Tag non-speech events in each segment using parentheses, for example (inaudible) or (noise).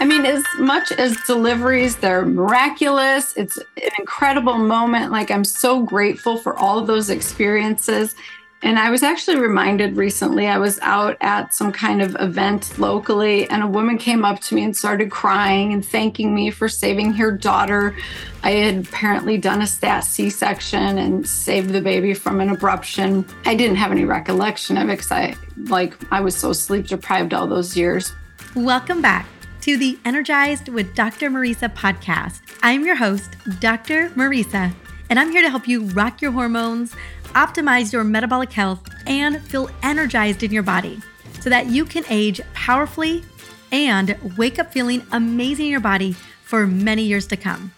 I mean, as much as deliveries, they're miraculous. It's an incredible moment. Like, I'm so grateful for all of those experiences. And I was actually reminded recently, I was out at some kind of event locally, and a woman came up to me and started crying and thanking me for saving her daughter. I had apparently done a stat C section and saved the baby from an abruption. I didn't have any recollection of it because I, like, I was so sleep deprived all those years. Welcome back to the Energized with Dr. Mariza podcast. I'm your host, Dr. Mariza, and I'm here to help you rock your hormones, optimize your metabolic health, and feel energized in your body so that you can age powerfully and wake up feeling amazing in your body for many years to come.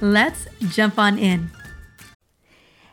Let's jump on in.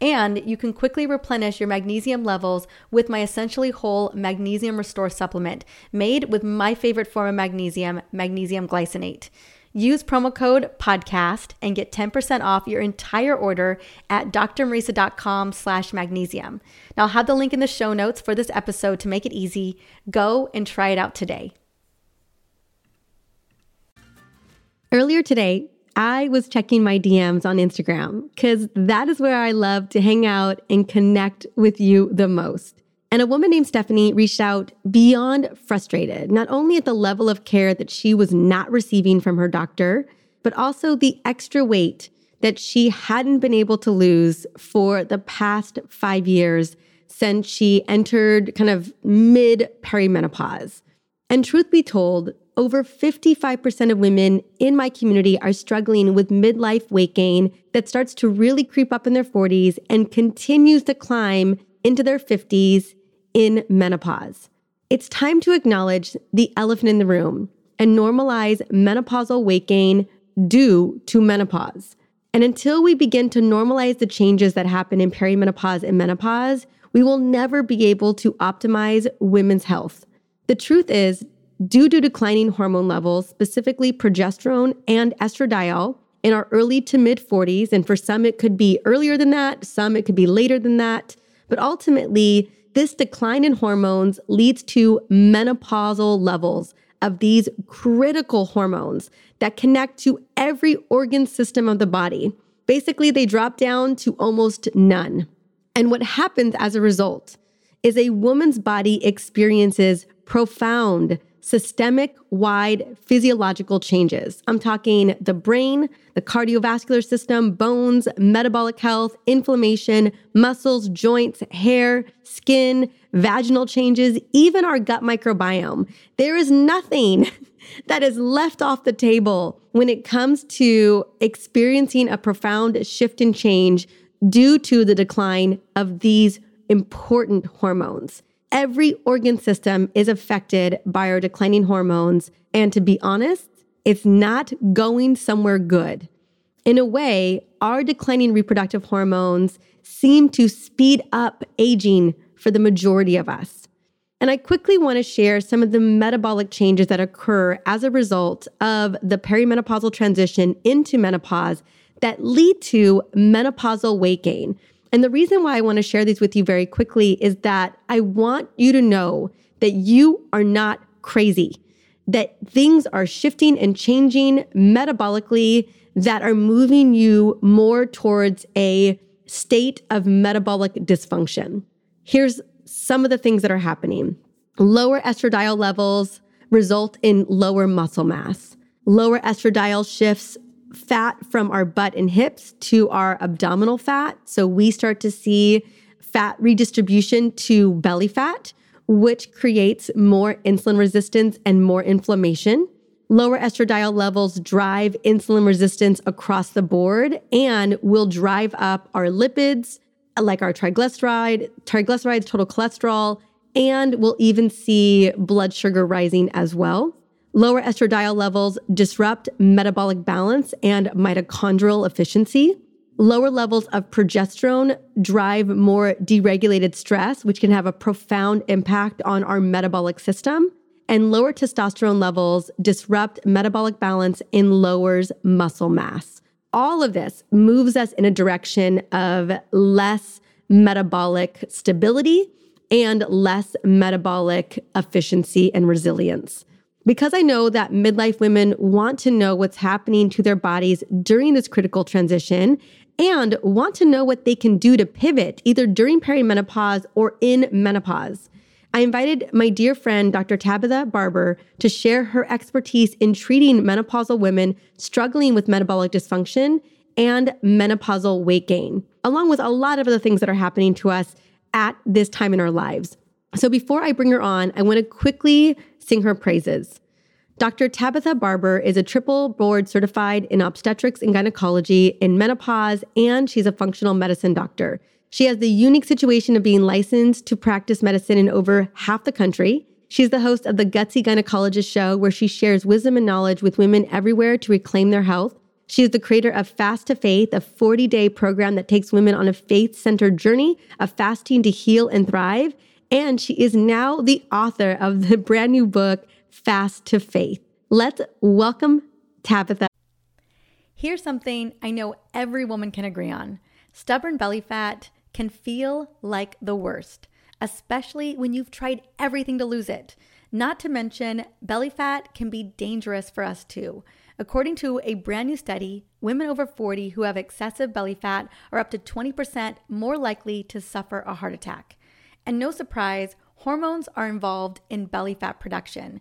And you can quickly replenish your magnesium levels with my essentially whole magnesium restore supplement made with my favorite form of magnesium, magnesium glycinate. Use promo code podcast and get 10% off your entire order at drmariza.com slash magnesium. Now I'll have the link in the show notes for this episode to make it easy. Go and try it out today. Earlier today, I was checking my DMs on Instagram because that is where I love to hang out and connect with you the most. And a woman named Stephanie reached out beyond frustrated, not only at the level of care that she was not receiving from her doctor, but also the extra weight that she hadn't been able to lose for the past five years since she entered kind of mid perimenopause. And truth be told, over 55% of women in my community are struggling with midlife weight gain that starts to really creep up in their 40s and continues to climb into their 50s in menopause. It's time to acknowledge the elephant in the room and normalize menopausal weight gain due to menopause. And until we begin to normalize the changes that happen in perimenopause and menopause, we will never be able to optimize women's health. The truth is, due to declining hormone levels, specifically progesterone and estradiol, in our early to mid 40s, and for some it could be earlier than that, some it could be later than that. But ultimately, this decline in hormones leads to menopausal levels of these critical hormones that connect to every organ system of the body. Basically, they drop down to almost none. And what happens as a result is a woman's body experiences profound systemic wide physiological changes. I'm talking the brain, the cardiovascular system, bones, metabolic health, inflammation, muscles, joints, hair, skin, vaginal changes, even our gut microbiome. There is nothing (laughs) that is left off the table when it comes to experiencing a profound shift and change due to the decline of these important hormones. Every organ system is affected by our declining hormones. And to be honest, it's not going somewhere good. In a way, our declining reproductive hormones seem to speed up aging for the majority of us. And I quickly want to share some of the metabolic changes that occur as a result of the perimenopausal transition into menopause that lead to menopausal weight gain. And the reason why I want to share these with you very quickly is that I want you to know that you are not crazy, that things are shifting and changing metabolically that are moving you more towards a state of metabolic dysfunction. Here's some of the things that are happening lower estradiol levels result in lower muscle mass. Lower estradiol shifts fat from our butt and hips to our abdominal fat. So we start to see fat redistribution to belly fat, which creates more insulin resistance and more inflammation. Lower estradiol levels drive insulin resistance across the board and will drive up our lipids, like our triglyceride, triglycerides, total cholesterol, and we'll even see blood sugar rising as well. Lower estradiol levels disrupt metabolic balance and mitochondrial efficiency. Lower levels of progesterone drive more deregulated stress, which can have a profound impact on our metabolic system. And lower testosterone levels disrupt metabolic balance and lowers muscle mass. All of this moves us in a direction of less metabolic stability and less metabolic efficiency and resilience. Because I know that midlife women want to know what's happening to their bodies during this critical transition and want to know what they can do to pivot either during perimenopause or in menopause. I invited my dear friend, Dr. Tabatha Barber, to share her expertise in treating menopausal women struggling with metabolic dysfunction and menopausal weight gain, along with a lot of other things that are happening to us at this time in our lives. So before I bring her on, I want to quickly sing her praises. Dr. Tabatha Barber is a triple board certified in obstetrics and gynecology in menopause, and she's a functional medicine doctor. She has the unique situation of being licensed to practice medicine in over half the country. She's the host of the Gutsy Gynecologist Show, where she shares wisdom and knowledge with women everywhere to reclaim their health. She is the creator of Fast to Faith, a 40 day program that takes women on a faith centered journey of fasting to heal and thrive. And she is now the author of the brand new book, Fast to Faith. Let's welcome Tabatha. Here's something I know every woman can agree on stubborn belly fat can feel like the worst, especially when you've tried everything to lose it. Not to mention, belly fat can be dangerous for us too. According to a brand new study, women over 40 who have excessive belly fat are up to 20% more likely to suffer a heart attack. And no surprise, hormones are involved in belly fat production,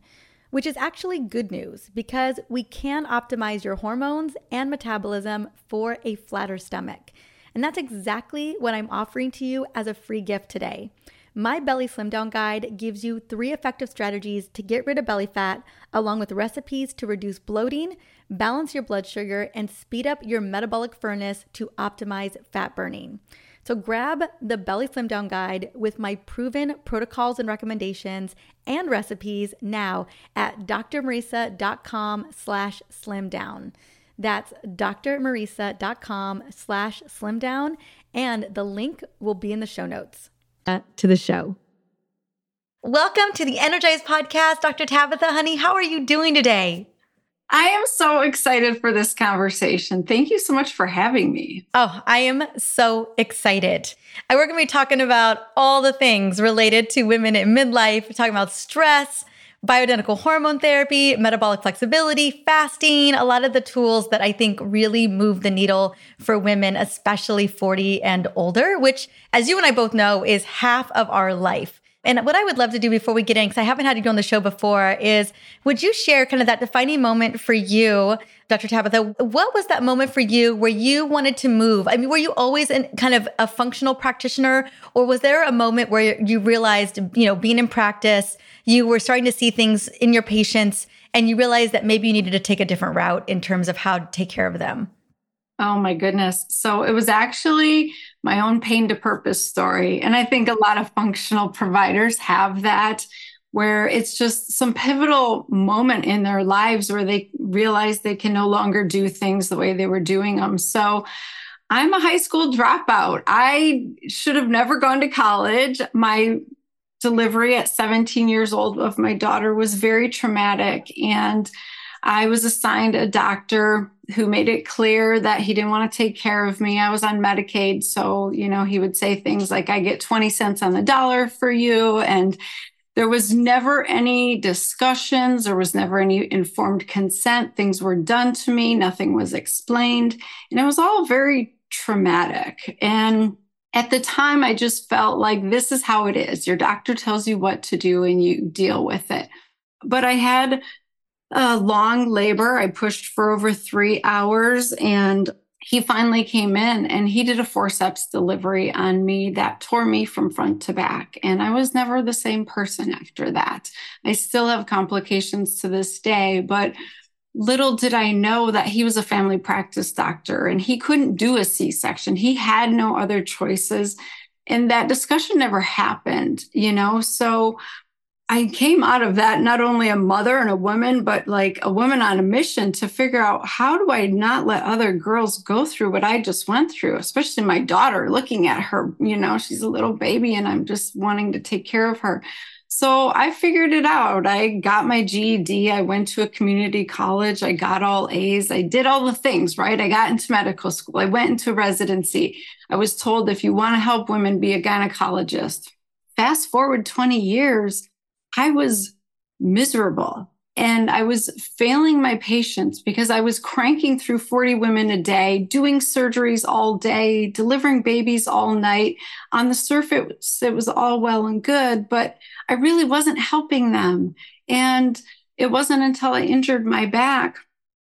which is actually good news because we can optimize your hormones and metabolism for a flatter stomach. And that's exactly what I'm offering to you as a free gift today. My Belly Slim Down Guide gives you three effective strategies to get rid of belly fat, along with recipes to reduce bloating, balance your blood sugar, and speed up your metabolic furnace to optimize fat burning. So grab the Belly Slim Down Guide with my proven protocols and recommendations and recipes now at drmariza.com slash slimdown. That's drmariza.com slash slimdown, and the link will be in the show notes uh, to the show. Welcome to the Energized Podcast, Dr. Tabatha, honey. How are you doing today? I am so excited for this conversation. Thank you so much for having me. Oh, I am so excited. We're going to be talking about all the things related to women in midlife, talking about stress, bioidentical hormone therapy, metabolic flexibility, fasting, a lot of the tools that I think really move the needle for women, especially 40 and older, which, as you and I both know, is half of our life. And what I would love to do before we get in, because I haven't had you on the show before, is would you share kind of that defining moment for you, Dr. Tabatha? What was that moment for you where you wanted to move? I mean, were you always in kind of a functional practitioner, or was there a moment where you realized, you know, being in practice, you were starting to see things in your patients and you realized that maybe you needed to take a different route in terms of how to take care of them? Oh my goodness. So it was actually my own pain to purpose story. And I think a lot of functional providers have that where it's just some pivotal moment in their lives where they realize they can no longer do things the way they were doing them. So I'm a high school dropout. I should have never gone to college. My delivery at 17 years old of my daughter was very traumatic. And I was assigned a doctor who made it clear that he didn't want to take care of me. I was on Medicaid. So, you know, he would say things like, I get 20 cents on the dollar for you. And there was never any discussions, there was never any informed consent. Things were done to me, nothing was explained. And it was all very traumatic. And at the time, I just felt like this is how it is. Your doctor tells you what to do and you deal with it. But I had a long labor. I pushed for over three hours and he finally came in and he did a forceps delivery on me that tore me from front to back. And I was never the same person after that. I still have complications to this day, but little did I know that he was a family practice doctor and he couldn't do a C section. He had no other choices. And that discussion never happened, you know? So I came out of that not only a mother and a woman, but like a woman on a mission to figure out how do I not let other girls go through what I just went through, especially my daughter, looking at her, you know, she's a little baby and I'm just wanting to take care of her. So I figured it out. I got my GED. I went to a community college. I got all A's. I did all the things, right? I got into medical school. I went into residency. I was told if you want to help women, be a gynecologist. Fast forward 20 years, I was miserable and I was failing my patients because I was cranking through 40 women a day, doing surgeries all day, delivering babies all night. On the surface, it was all well and good, but I really wasn't helping them. And it wasn't until I injured my back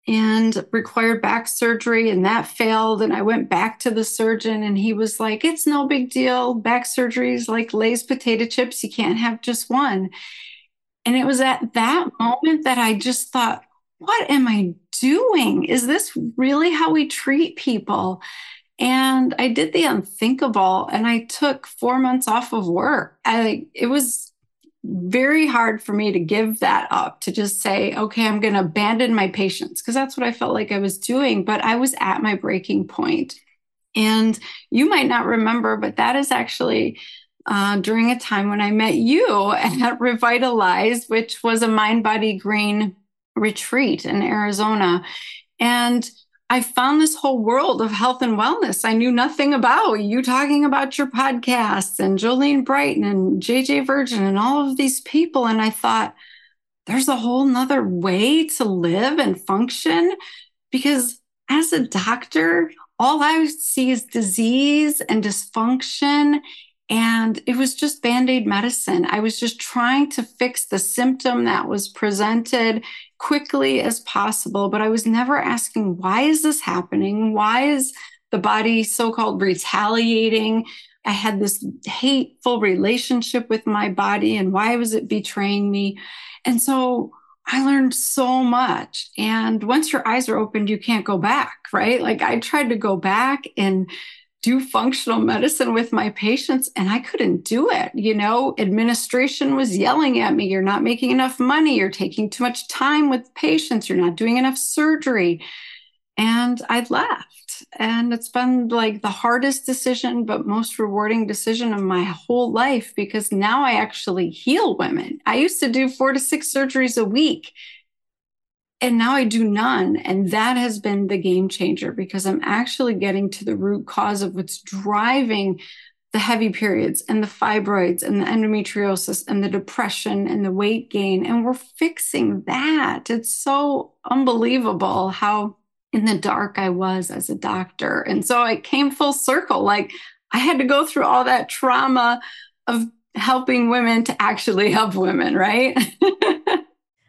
and required back surgery and that failed and i went back to the surgeon and he was like it's no big deal back surgery is like lay's potato chips you can't have just one and it was at that moment that I just thought, what am I doing? Is this really how we treat people? And I did the unthinkable and I took four months off of work. I, it was very hard for me to give that up, to just say, okay, I'm going to abandon my patients, because that's what I felt like I was doing. But I was at my breaking. And you might not remember, but that is actually uh, during a time when I met you (laughs) at Revitalize, which was a mindbodygreen retreat in Arizona. And I found this whole world of health and wellness I knew nothing about. You talking about your podcasts and Jolene Brighten and JJ Virgin and all of these people. And I thought, there's a whole nother way to live and function because as a doctor, all I see is disease and dysfunction and it was just band aid medicine. I was just trying to fix the symptom that was presented quickly as possible, but I was never asking, why is this happening? Why is the body so called retaliating? I had this hateful relationship with my body, and why was it betraying me? And so I learned so much. And once your eyes are opened, you can't go back, right? Like I tried to go back and do functional medicine with my patients and I couldn't do it. You know, administration was yelling at me, you're not making enough money, you're taking too much time with patients, you're not doing enough surgery. And I left. And it's been like the hardest decision, but most rewarding decision of my whole life because now I actually heal women. I used to do four to six surgeries a week and now I do none. And that has been the game changer because I'm actually getting to the root cause of what's driving the heavy periods and the fibroids and the endometriosis and the depression and the weight gain. And we're fixing that. It's so unbelievable how in the dark I was as a doctor. And so I came full circle. Like I had to go through all that trauma of helping women to actually help women, right? (laughs)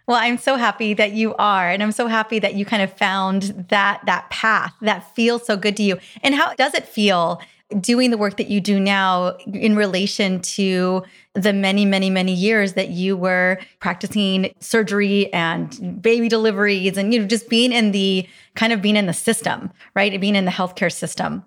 Well, I'm so happy that you are and I'm so happy that you kind of found that that path that feels so good to you. And how does it feel doing the work that you do now in relation to the many many many years that you were practicing surgery and baby deliveries and you know just being in the kind of being in the system, right? Being in the healthcare system.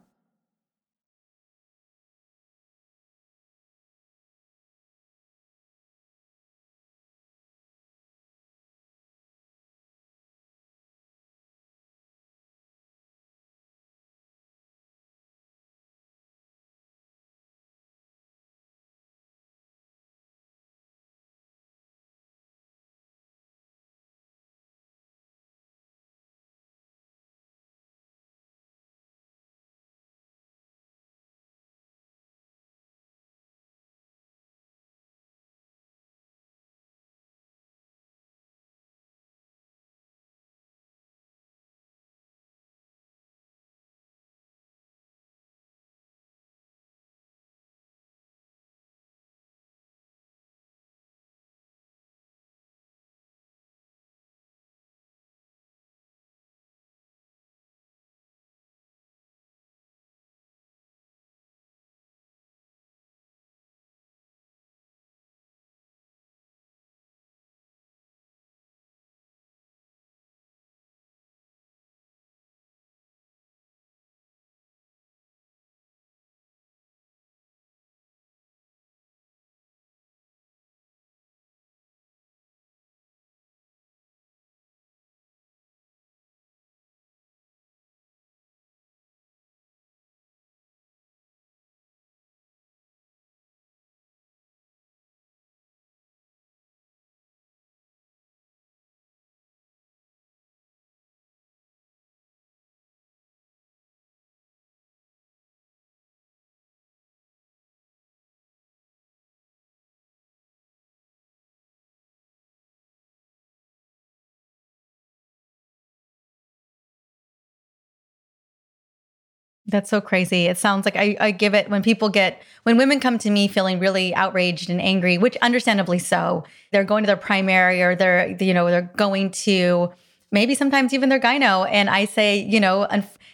That's so crazy. It sounds like I, I give it when people get, when women come to me feeling really outraged and angry, which understandably so, they're going to their primary or they're, you know, they're going to maybe sometimes even their gyno. And I say, you know,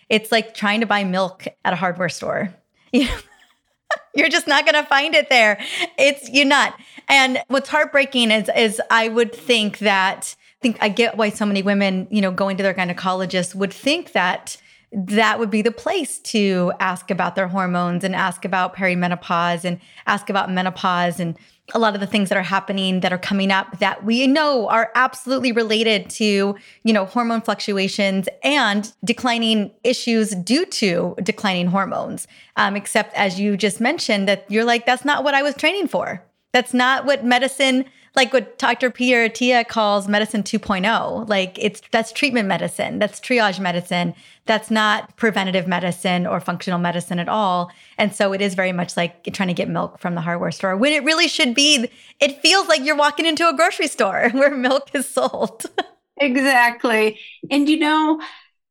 it's like trying to buy milk at a hardware store. (laughs) (laughs) you're just not going to find it there. It's, you're not. And what's heartbreaking is, is I would think that, I think I get why so many women, you know, going to their gynecologist would think that that would be the place to ask about their hormones and ask about perimenopause and ask about menopause and a lot of the things that are happening that are coming up that we know are absolutely related to you know hormone fluctuations and declining issues due to declining hormones. Um, except as you just mentioned that you're like that's not what i was training for. That's not what medicine like what Dr. Peter Attia calls medicine 2.0. Like it's that's treatment medicine, that's triage medicine, that's not preventative medicine or functional medicine at all. And so it is very much like trying to get milk from the hardware store when it really should be. It feels like you're walking into a grocery store (laughs) where milk is sold. (laughs) exactly. And you know,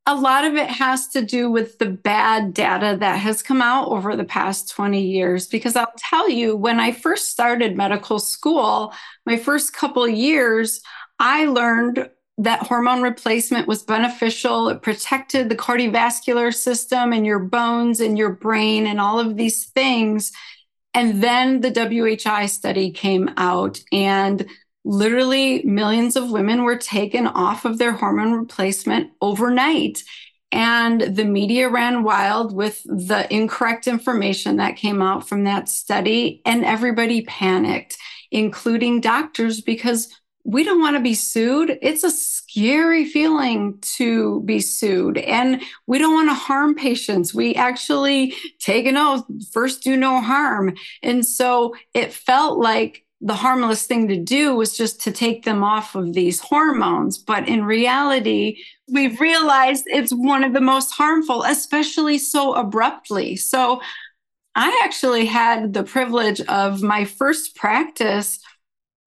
a lot of it has to do with the bad data that has come out over the past 20 years. Because I'll tell you, when I first started medical school, my first couple years, I learned that hormone replacement was beneficial. It protected the cardiovascular system and your bones and your brain and all of these things. And then the WHI study came out, and literally millions of women were taken off of their hormone replacement overnight. And the media ran wild with the incorrect information that came out from that study, and everybody panicked, including doctors, because we don't want to be sued. It's a scary feeling to be sued, and we don't want to harm patients. We actually take an oath first, do no harm. And so it felt like the harmless thing to do was just to take them off of these hormones. But in reality, we've realized it's one of the most harmful, especially so abruptly. So I actually had the privilege of my first practice.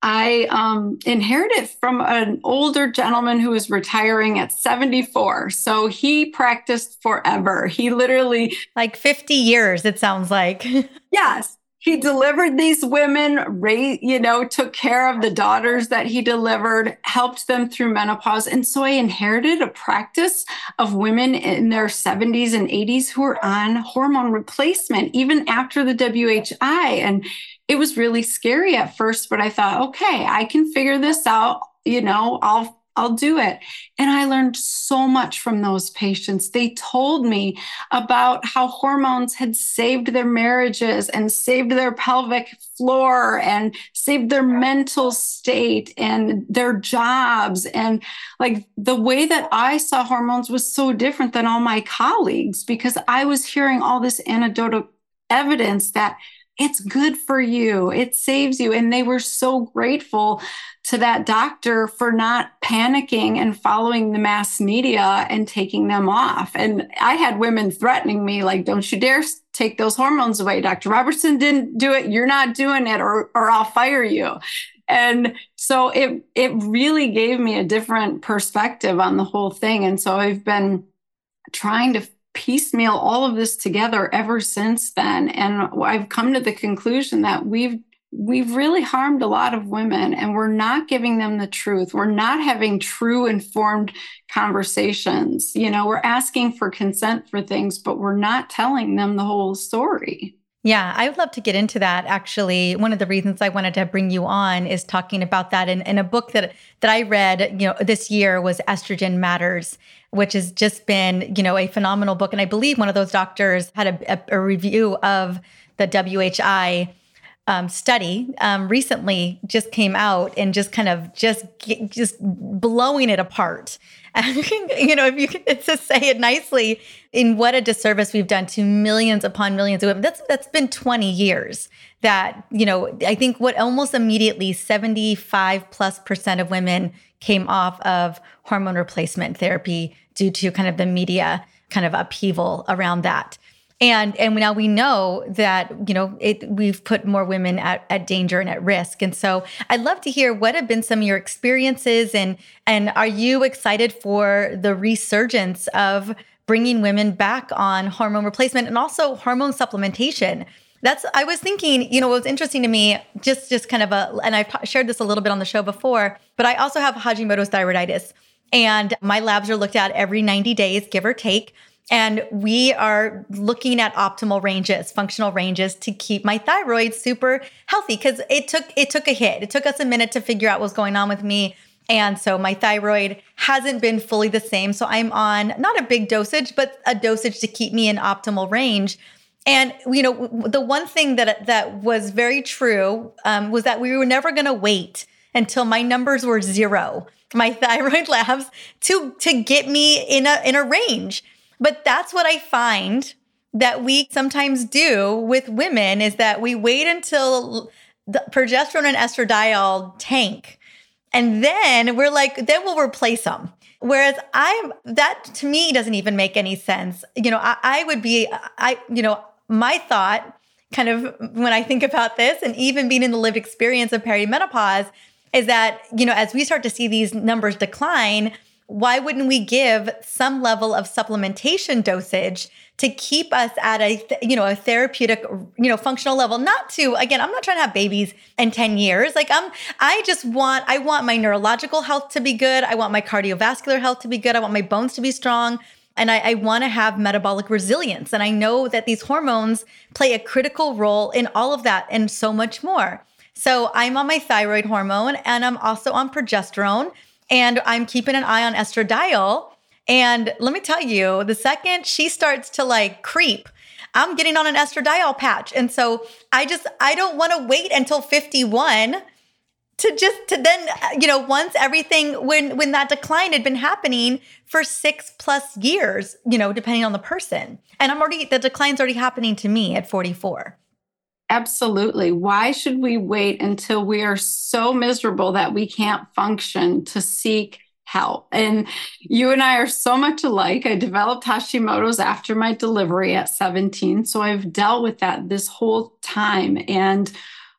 I um, inherited from an older gentleman who was retiring at 74. So he practiced forever. He literally. Like 50 years, it sounds like. (laughs) yes he delivered these women, you know, took care of the daughters that he delivered, helped them through menopause. And so I inherited a practice of women in their 70s and 80s who were on hormone replacement, even after the WHI. And it was really scary at first, but I thought, okay, I can figure this out. You know, I'll I'll do it. And I learned so much from those patients. They told me about how hormones had saved their marriages and saved their pelvic floor and saved their mental state and their jobs. And like the way that I saw hormones was so different than all my colleagues because I was hearing all this anecdotal evidence that it's good for you. It saves you. And they were so grateful to that doctor for not panicking and following the mass media and taking them off. And I had women threatening me, like, don't you dare take those hormones away. Dr. Robertson didn't do it. You're not doing it, or, or I'll fire you. And so it it really gave me a different perspective on the whole thing. And so I've been trying to piecemeal all of this together ever since then. And I've come to the conclusion that we've we've really harmed a lot of women and we're not giving them the truth. We're not having true informed conversations. You know, we're asking for consent for things, but we're not telling them the whole story. Yeah, I would love to get into that. Actually, one of the reasons I wanted to bring you on is talking about that in, in a book that that I read, you know, this year was Estrogen Matters, which has just been, you know, a phenomenal book. And I believe one of those doctors had a, a, a review of the WHI um, study um, recently just came out and just kind of just just blowing it apart. (laughs) you know, if you (laughs) can just say it nicely, in what a disservice we've done to millions upon millions of women. That's that's been 20 years that, you know, I think what almost immediately 75 plus percent of women came off of hormone replacement therapy due to kind of the media kind of upheaval around that. And and now we know that you know it we've put more women at, at danger and at risk. And so I'd love to hear what have been some of your experiences and and are you excited for the resurgence of bringing women back on hormone replacement and also hormone supplementation. That's I was thinking, you know, what was interesting to me, just just kind of a, and I've shared this a little bit on the show before, but I also have Hashimoto's thyroiditis, and my labs are looked at every 90 days, give or take. And we are looking at optimal ranges, functional ranges to keep my thyroid super healthy because it took it took a hit. It took us a minute to figure out what's going on with me. And so my thyroid hasn't been fully the same. So I'm on not a big dosage, but a dosage to keep me in optimal range. And you know, the one thing that that was very true um, was that we were never going to wait until my numbers were zero, my thyroid (laughs) labs, to to get me in a in a range. But that's what I find that we sometimes do with women is that we wait until the progesterone and estradiol tank. And then we're like, then we'll replace them. Whereas I'm that to me doesn't even make any sense. You know, I, I would be, I, you know, my thought kind of when I think about this and even being in the lived experience of perimenopause is that, you know, as we start to see these numbers decline, why wouldn't we give some level of supplementation dosage to keep us at a you know a therapeutic you know functional level? Not to again i'm not trying to have babies in 10 years. Like i'm i just want i want my neurological health to be good. I want my cardiovascular health to be good. I want my bones to be strong. And I, I want to have metabolic resilience. And I know that these hormones play a critical role in all of that and so much more. So I'm on my thyroid hormone and I'm also on progesterone and I'm keeping an eye on estradiol. And let me tell you, the second she starts to like creep, I'm getting on an estradiol patch. And so I just, I don't want to wait until 51 to just to then you know once everything when when that decline had been happening for six plus years you know depending on the person and i'm already the decline's already happening to me at 44 Absolutely. Why should we wait until we are so miserable that we can't function to seek help? And you and I are so much alike. I developed Hashimoto's after my delivery at 17. So I've dealt with that this whole time. And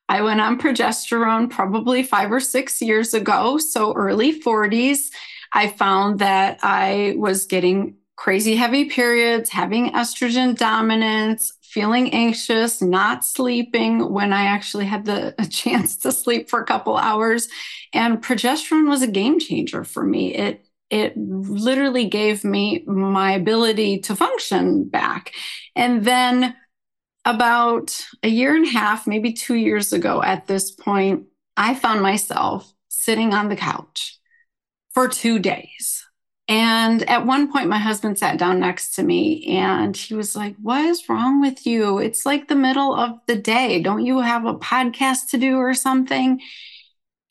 I went on progesterone probably five or six years ago. So early 40s. I found that I was getting crazy heavy periods, having estrogen dominance, feeling anxious, not sleeping when I actually had the chance to sleep for a couple hours. And progesterone was a game changer for me. It it literally gave me my ability to function back. And then about a year and a half, maybe two years ago at this point, I found myself sitting on the couch for two days and at one point, my husband sat down next to me and he was like, What is wrong with you? It's like the middle of the day. Don't you have a podcast to do or something?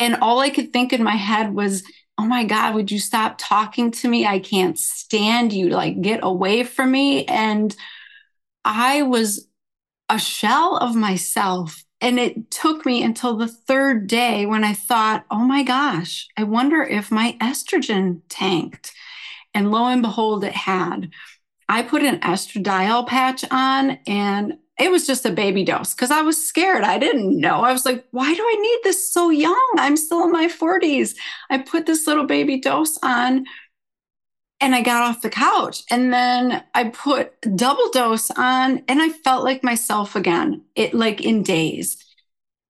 And all I could think in my head was, Oh my God, would you stop talking to me? I can't stand you. Like, get away from me. And I was a shell of myself and it took me until the third day when I thought, oh my gosh, I wonder if my estrogen tanked. And lo and behold, it had. I put an estradiol patch on and it was just a baby dose because I was scared. I didn't know. I was like, why do I need this so young? I'm still in my 40s. I put this little baby dose on and I got off the couch. And then I put double dose on and I felt like myself again, it like in days.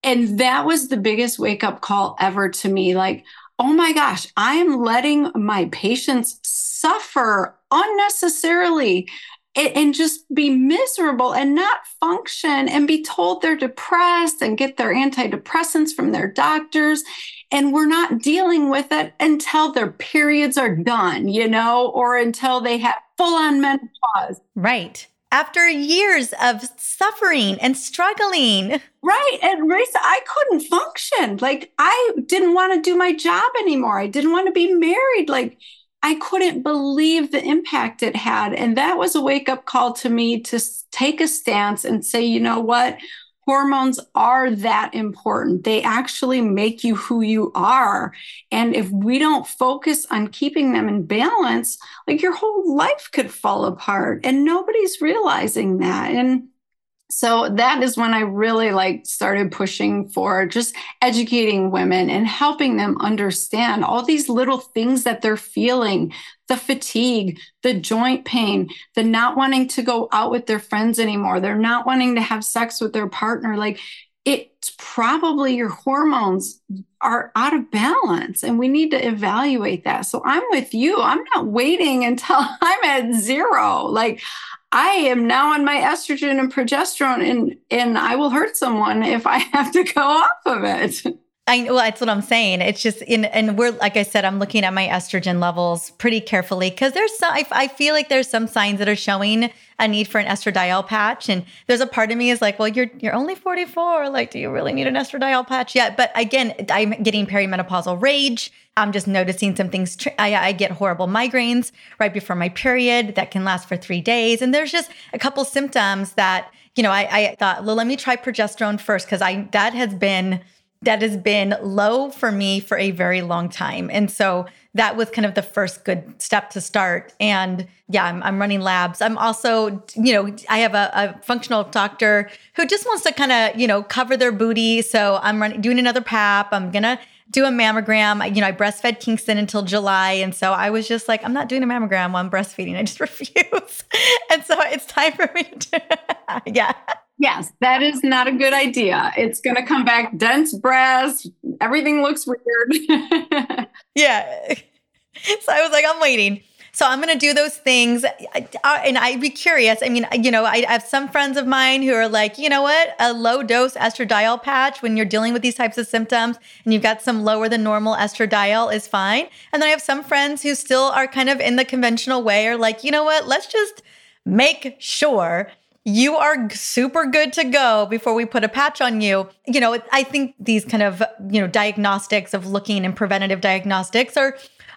And that was the biggest wake up call ever to me. Like, oh my gosh, I am letting my patients suffer unnecessarily and, just be miserable and not function and be told they're depressed and get their antidepressants from their doctors. And we're not dealing with it until their periods are done, you know, or until they have full on menopause. Right after years of suffering and struggling. Right. And Race, I couldn't function. Like I didn't want to do my job anymore. I didn't want to be married. Like I couldn't believe the impact it had. And that was a wake up call to me to take a stance and say, you know what? Hormones are that important. They actually make you who you are. And if we don't focus on keeping them in balance, like your whole life could fall apart and nobody's realizing that. And so that is when i really like started pushing for just educating women and helping them understand all these little things that they're feeling the fatigue the joint pain the not wanting to go out with their friends anymore they're not wanting to have sex with their partner like it's probably your hormones are out of balance and we need to evaluate that. So I'm with you. I'm not waiting until (laughs) I'm at zero. Like I am now on my estrogen and progesterone and and I will hurt someone if I (laughs) have to go off of it. I well, that's what I'm saying. It's just in, and we're like I said, I'm looking at my estrogen levels pretty carefully because there's some. I, I, feel like there's some signs that are showing a need for an estradiol patch, and there's a part of me is like, well, you're you're only 44. Like, do you really need an estradiol patch yet? But again, I'm getting perimenopausal rage. I'm just noticing some things. I, I get horrible migraines right before my period that can last for three days, and there's just a couple symptoms that you know. I, I thought, well, let me try progesterone first because I that has been that has been low for me for a very long time. And so that was kind of the first good step to start. And yeah, I'm, I'm running labs. I'm also, you know, I have a, a functional doctor who just wants to kind of, you know, cover their booty. So I'm running, doing another PAP. I'm going to do a mammogram. You know, I breastfed Kingston until July. And so I was just like, I'm not doing a mammogram while I'm breastfeeding. I just (laughs) refuse. and so it's time for me to do (laughs) Yeah. Yes, that is not a good idea. It's going to come back dense breast. Everything looks weird. (laughs) yeah. So I was like, I'm waiting. So I'm going to do those things. And I'd be curious. I mean, you know, I have some friends of mine who are like, you know what? A low dose estradiol patch when you're dealing with these types of symptoms and you've got some lower than normal estradiol is fine. And then I have some friends who still are kind of in the conventional way are like, you know what? Let's just make sure you are super good to go before we put a patch on you. You know, I think these kind of, you know, diagnostics of looking and preventative diagnostics are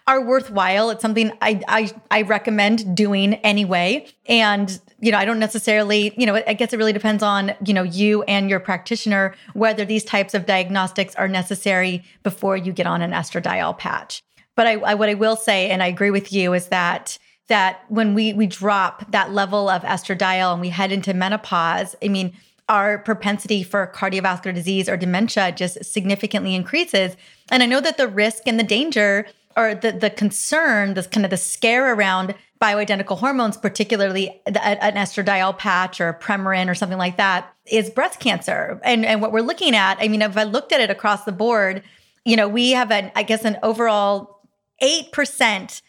are worthwhile. It's something I, I I recommend doing anyway. And you know, I don't necessarily, you know, I guess it really depends on you know you and your practitioner whether these types of diagnostics are necessary before you get on an estradiol patch. But I, I what I will say, and I agree with you, is that that when we we drop that level of estradiol and we head into menopause, I mean, our propensity for cardiovascular disease or dementia just significantly increases. And I know that the risk and the danger or the the concern, this kind of the scare around bioidentical hormones, particularly an estradiol patch or a Premarin or something like that, is breast cancer. And and what we're looking at, I mean, if I looked at it across the board, you know, we have an I guess an overall eight percent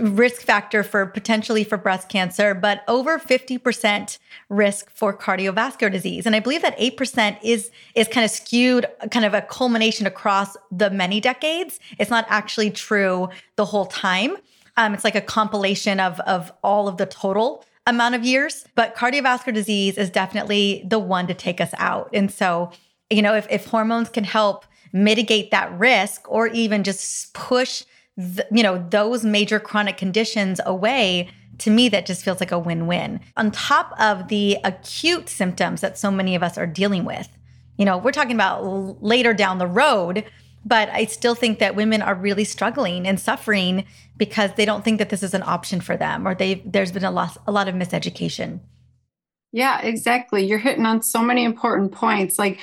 risk factor for potentially for breast cancer, but over 50% risk for cardiovascular disease. And I believe that 8% is is kind of skewed kind of a culmination across the many decades. It's not actually true the whole time. Um, it's like a compilation of of all of the total amount of years, but cardiovascular disease is definitely the one to take us out. And so, you know, if, if hormones can help mitigate that risk or even just push th- you know, those major chronic conditions away, to me, that just feels like a win win. On top of the acute symptoms that so many of us are dealing with, you know, we're talking about l- later down the road, but I still think that women are really struggling and suffering because they don't think that this is an option for them or they there's been a lot, a lot of miseducation. Yeah, exactly. You're hitting on so many important points. Like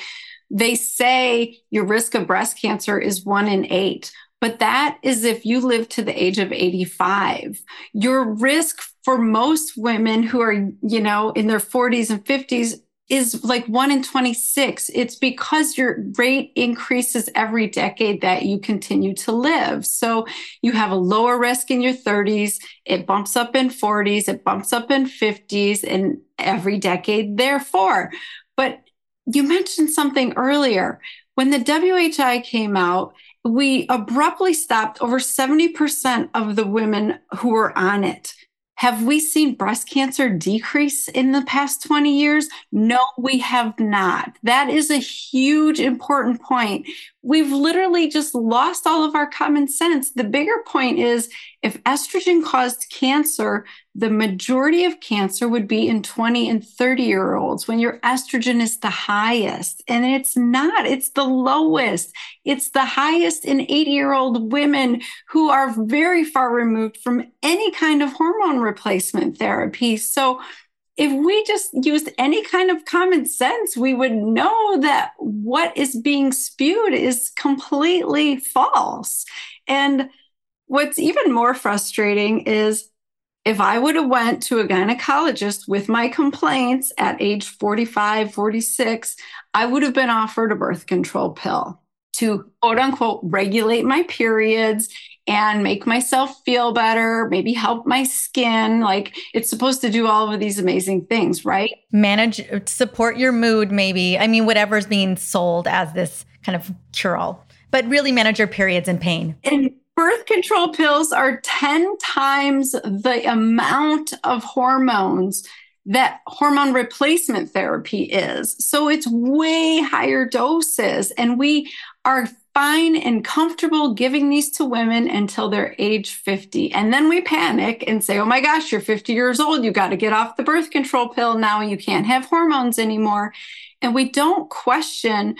they say your risk of breast cancer is one in eight. But that is if you live to the age of 85. Your risk for most women who are, you know, in their 40s and 50s is like 1 in 26. It's because your rate increases every decade that you continue to live. So you have a lower risk in your 30s, it bumps up in 40s, it bumps up in 50s, and every decade, therefore. But you mentioned something earlier. When the WHI came out, we abruptly stopped over 70% of the women who were on it. Have we seen breast cancer decrease in the past 20 years? No, we have not. That is a huge, important point. We've literally just lost all of our common sense. The bigger point is if estrogen caused cancer, the majority of cancer would be in 20 and 30 year olds when your estrogen is the highest. And it's not, it's the lowest. It's the highest in 80 year old women who are very far removed from any kind of hormone replacement therapy. So if we just used any kind of common sense, we would know that what is being spewed is completely false. And what's even more frustrating is if I would have went to a gynecologist with my complaints at age 45, 46, I would have been offered a birth control pill to quote unquote regulate my periods and make myself feel better, maybe help my skin. Like it's supposed to do all of these amazing things, right? Manage, support your mood, maybe. I mean, whatever's being sold as this kind of cure all, but really manage your periods and pain. And birth control pills are 10 times the amount of hormones that hormone replacement therapy is. So it's way higher doses. And we are fine and comfortable giving these to women until they're age 50. And then we panic and say, oh my gosh, you're 50 years old. You got to get off the birth control pill now. You can't have hormones anymore. And we don't question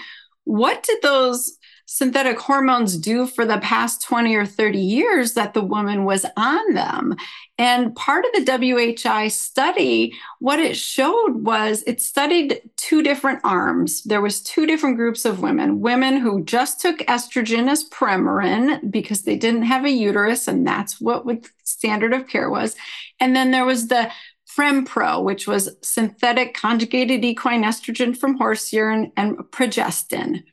what did those synthetic hormones do for the past 20 or 30 years that the woman was on them. And part of the WHI study, what it showed was it studied two different arms. There was two different groups of women, women who just took estrogen as Premarin because they didn't have a uterus and that's what the standard of care was. And then there was the Prempro, which was synthetic conjugated equine estrogen from horse urine and progestin.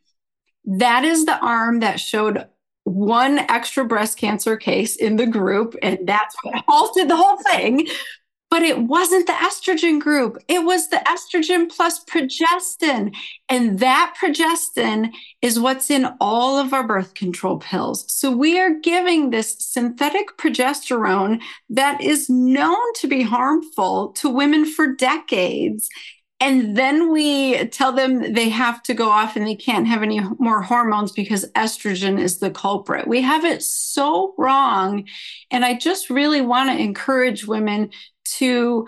That is the arm that showed one extra breast cancer case in the group, and that's what halted the whole thing. But it wasn't the estrogen group. It was the estrogen plus progestin. And that progestin is what's in all of our birth control pills. So we are giving this synthetic progesterone that is known to be harmful to women for decades. And then we tell them they have to go off and they can't have any more hormones because estrogen is the culprit. We have it so wrong. And I just really want to encourage women to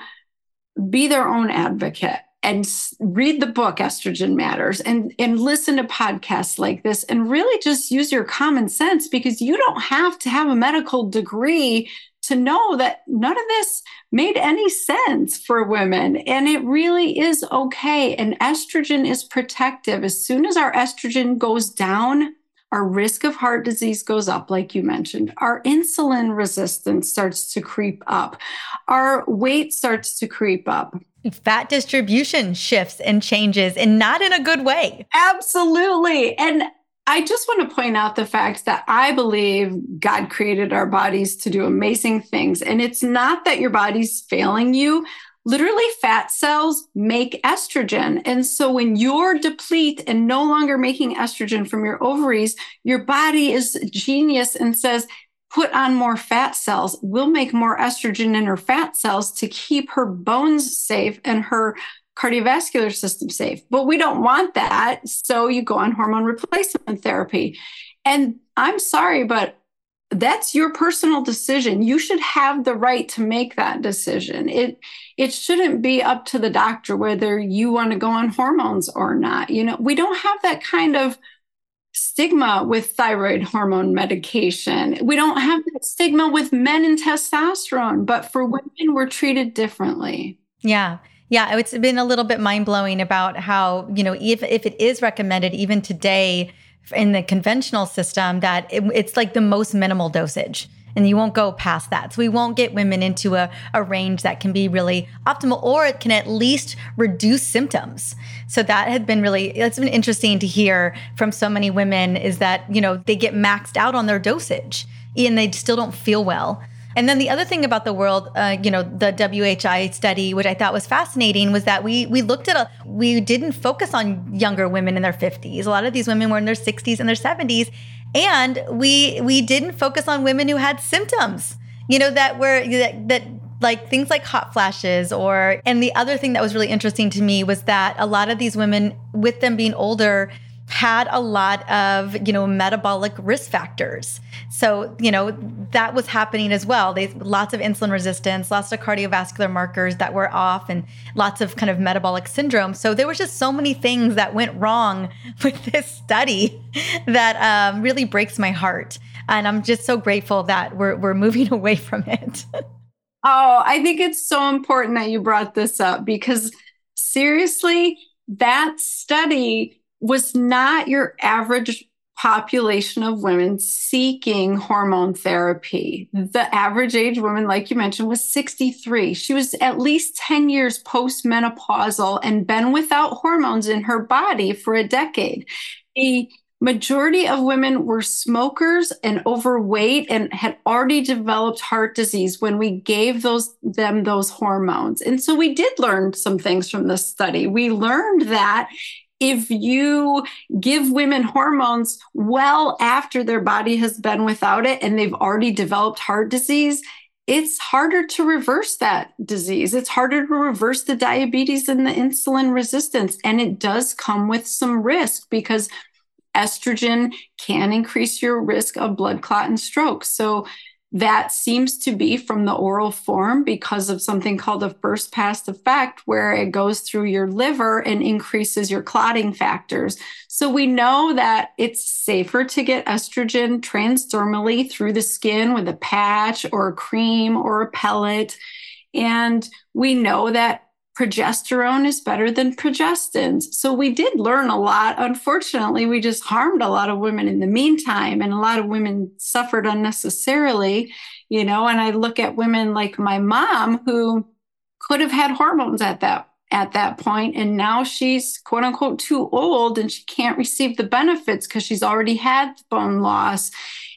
be their own advocate and read the book estrogen matters and and listen to podcasts like this and really just use your common sense because you don't have to have a medical degree to know that none of this made any sense for women. And it really is okay. And estrogen is protective. As soon as our estrogen goes down, our risk of heart disease goes up, like you mentioned. Our insulin resistance starts to creep up. Our weight starts to creep up. Fat distribution shifts and changes, and not in a good way. Absolutely. And I just want to point out the fact that I believe God created our bodies to do amazing things. And it's not that your body's failing you. Literally, fat cells make estrogen. And so when you're deplete and no longer making estrogen from your ovaries, your body is genius and says, put on more fat cells. We'll make more estrogen in her fat cells to keep her bones safe and her cardiovascular system safe. But we don't want that. So you go on hormone replacement therapy. And I'm sorry, but that's your personal decision. You should have the right to make that decision. It it shouldn't be up to the doctor whether you want to go on hormones or not. You know, we don't have that kind of stigma with thyroid hormone medication. We don't have that stigma with men and testosterone, but for women we're treated differently. Yeah. Yeah, it's been a little bit mind blowing about how, you know, if, if it is recommended even today in the conventional system, that it, it's like the most minimal dosage and you won't go past that. So we won't get women into a, a range that can be really optimal or it can at least reduce symptoms. So that had been really, it's been interesting to hear from so many women is that, you know, they get maxed out on their dosage and they still don't feel well. And then the other thing about the world, uh, you know, the WHI study, which I thought was fascinating, was that we we looked at a we didn't focus on younger women in their 50s. A lot of these women were in their 60s and their 70s, and we we didn't focus on women who had symptoms. You know that were that, that like things like hot flashes or and the other thing that was really interesting to me was that a lot of these women with them being older had a lot of you know metabolic risk factors. So you know that was happening as well. They lots of insulin resistance lots of cardiovascular markers that were off and lots of kind of metabolic syndrome. So there was just so many things that went wrong (laughs) with this study that um, really breaks my heart. And i'm just so grateful that we're, we're moving (laughs) away from it. Oh, I think it's so important that you brought this up because seriously, that study was not your average population of women seeking hormone therapy. The average age woman, like you mentioned, was 63. She was at least 10 years postmenopausal and been without hormones in her body for a decade. The majority of women were smokers and overweight and had already developed heart disease when we gave those them those hormones. And so we did learn some things from this study. We learned that if you give women hormones well after their body has been without it and they've already developed heart disease, it's harder to reverse that disease. It's harder to reverse the diabetes and the insulin resistance. And it does come with some risk because estrogen can increase your risk of blood clot and stroke. So that seems to be from the oral form because of something called a first pass effect, where it goes through your liver and increases your clotting factors. So we know that it's safer to get estrogen transdermally through the skin with a patch or a cream or a pellet. And we know that progesterone is better than progestins. So we did learn a lot. Unfortunately, we just harmed a lot of women in the meantime, and a lot of women suffered unnecessarily, you know. And I look at women like my mom who could have had hormones at that at that point and now she's quote unquote too old and she can't receive the benefits because she's already had bone loss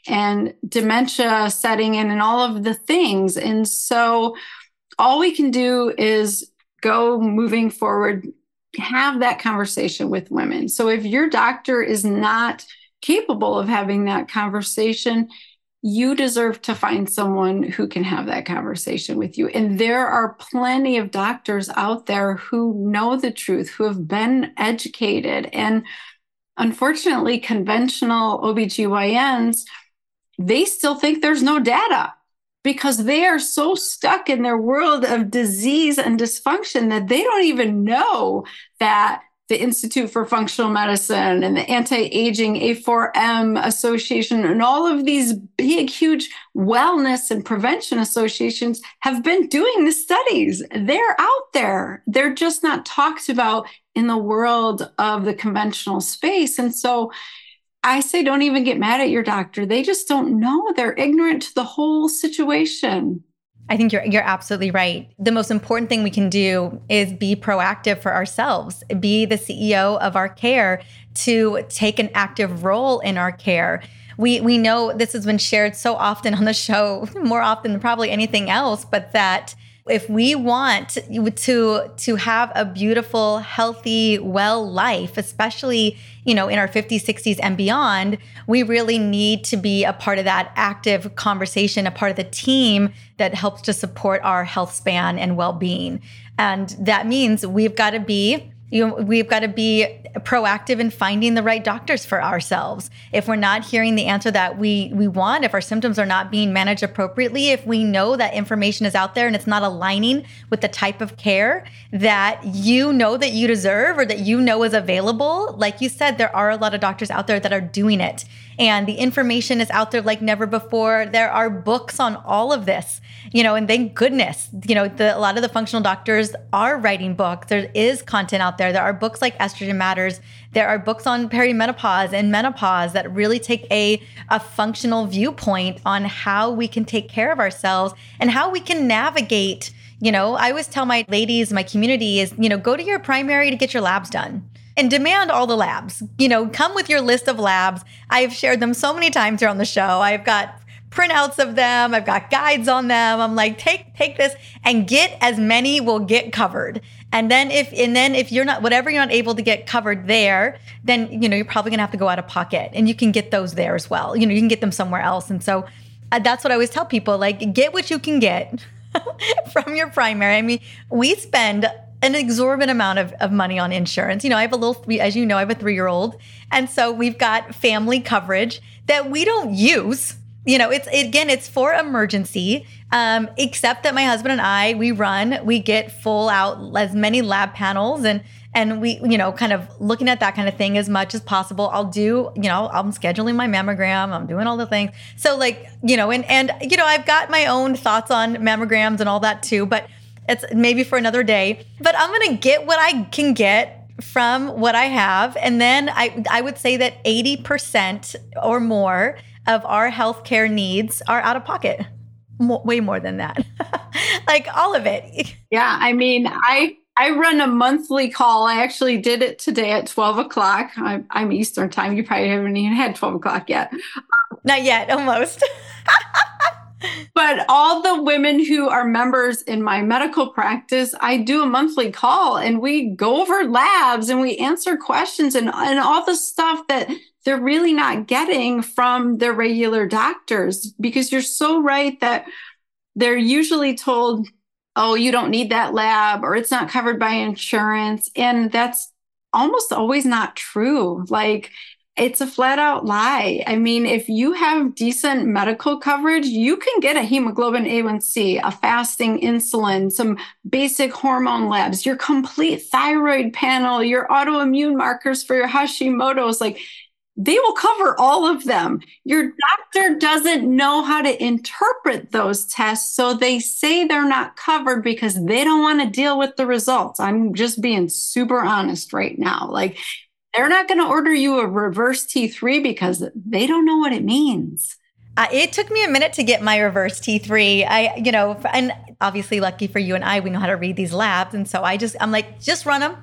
and dementia setting in and all of the things and so all we can do is go moving forward, have that conversation with women. So if your doctor is not capable of having that conversation, you deserve to find someone who can have that conversation with you. And there are plenty of doctors out there who know the truth, who have been educated. And unfortunately, conventional OBGYNs, they still think there's no data because they are so stuck in their world of disease and dysfunction that they don't even know that the Institute for Functional Medicine and the Anti Aging A4M Association and all of these big, huge wellness and prevention associations have been doing the studies. They're out there. They're just not talked about in the world of the conventional space. And so I say don't even get mad at your doctor. They just don't know. They're ignorant to the whole situation. I think you're you're absolutely right. The most important thing we can do is be proactive for ourselves. Be the CEO of our care to take an active role in our care. We we know this has been shared so often on the show, (laughs) more often than probably anything else, but that if we want to to have a beautiful healthy well life especially you know in our 50s 60s and beyond we really need to be a part of that active conversation a part of the team that helps to support our health span and well-being. And that means we've got to be you know, we've got to be proactive in finding the right doctors for ourselves. If we're not hearing the answer that we we want, if our symptoms are not being managed appropriately, if we know that information is out there and it's not aligning with the type of care that you know that you deserve or that you know is available, like you said, there are a lot of doctors out there that are doing it and the information is out there like never before. There are books on all of this, you know, and thank goodness, you know, the, a lot of the functional doctors are writing books. There is content out there. There are books like Estrogen Matters. There are books on perimenopause and menopause that really take a, a functional viewpoint on how we can take care of ourselves and how we can navigate. You know, I always tell my ladies, my community is, you know, go to your primary to get your labs done and demand all the labs. You know, come with your list of labs. I've shared them so many times here on the show. I've got printouts of them. I've got guides on them. I'm like, take take this and get as many will get covered. And then if and then if you're not whatever you're not able to get covered there, then you know you're probably gonna have to go out of pocket, and you can get those there as well. You know, you can get them somewhere else. And so uh, that's what I always tell people: like, get what you can get (laughs) from your primary. I mean, we spend an exorbitant amount of, of money on insurance. You know, I have a little, as you know, I have a three year old. And so we've got family coverage that we don't use you know, it's again, it's for emergency. Um, except that my husband and I, we run, we get full out as many lab panels and and we, you know, kind of looking at that kind of thing as much as possible. I'll do, you know, I'm scheduling my mammogram, I'm doing all the things. So like, you know, and and you know, I've got my own thoughts on mammograms and all that too, but it's maybe for another day. But I'm gonna get what I can get from what I have. And then I I would say that 80% or more of our healthcare needs are out of pocket. Mo- way more than that. (laughs) like all of it. (laughs) Yeah, I mean, I I run a monthly call. I actually did it today at 12 o'clock. I'm, I'm Eastern time. You probably haven't even had 12 o'clock yet. Not yet, almost. (laughs) but all the women who are members in my medical practice, I do a monthly call and we go over labs and we answer questions and, and all the stuff that they're really not getting from their regular doctors because you're so right that they're usually told, oh, you don't need that lab or it's not covered by insurance. And that's almost always not true. Like, it's a flat out lie. I mean, if you have decent medical coverage, you can get a hemoglobin A1C, a fasting insulin, some basic hormone labs, your complete thyroid panel, your autoimmune markers for your Hashimoto's. Like they will cover all of them. Your doctor doesn't know how to interpret those tests. So they say they're not covered because they don't want to deal with the results. I'm just being super honest right now. Like they're not going to order you a reverse T3 because they don't know what it means. Uh, it took me a minute to get my reverse T3. I, you know, and obviously lucky for you and I, we know how to read these labs. And so I just, I'm like, just run them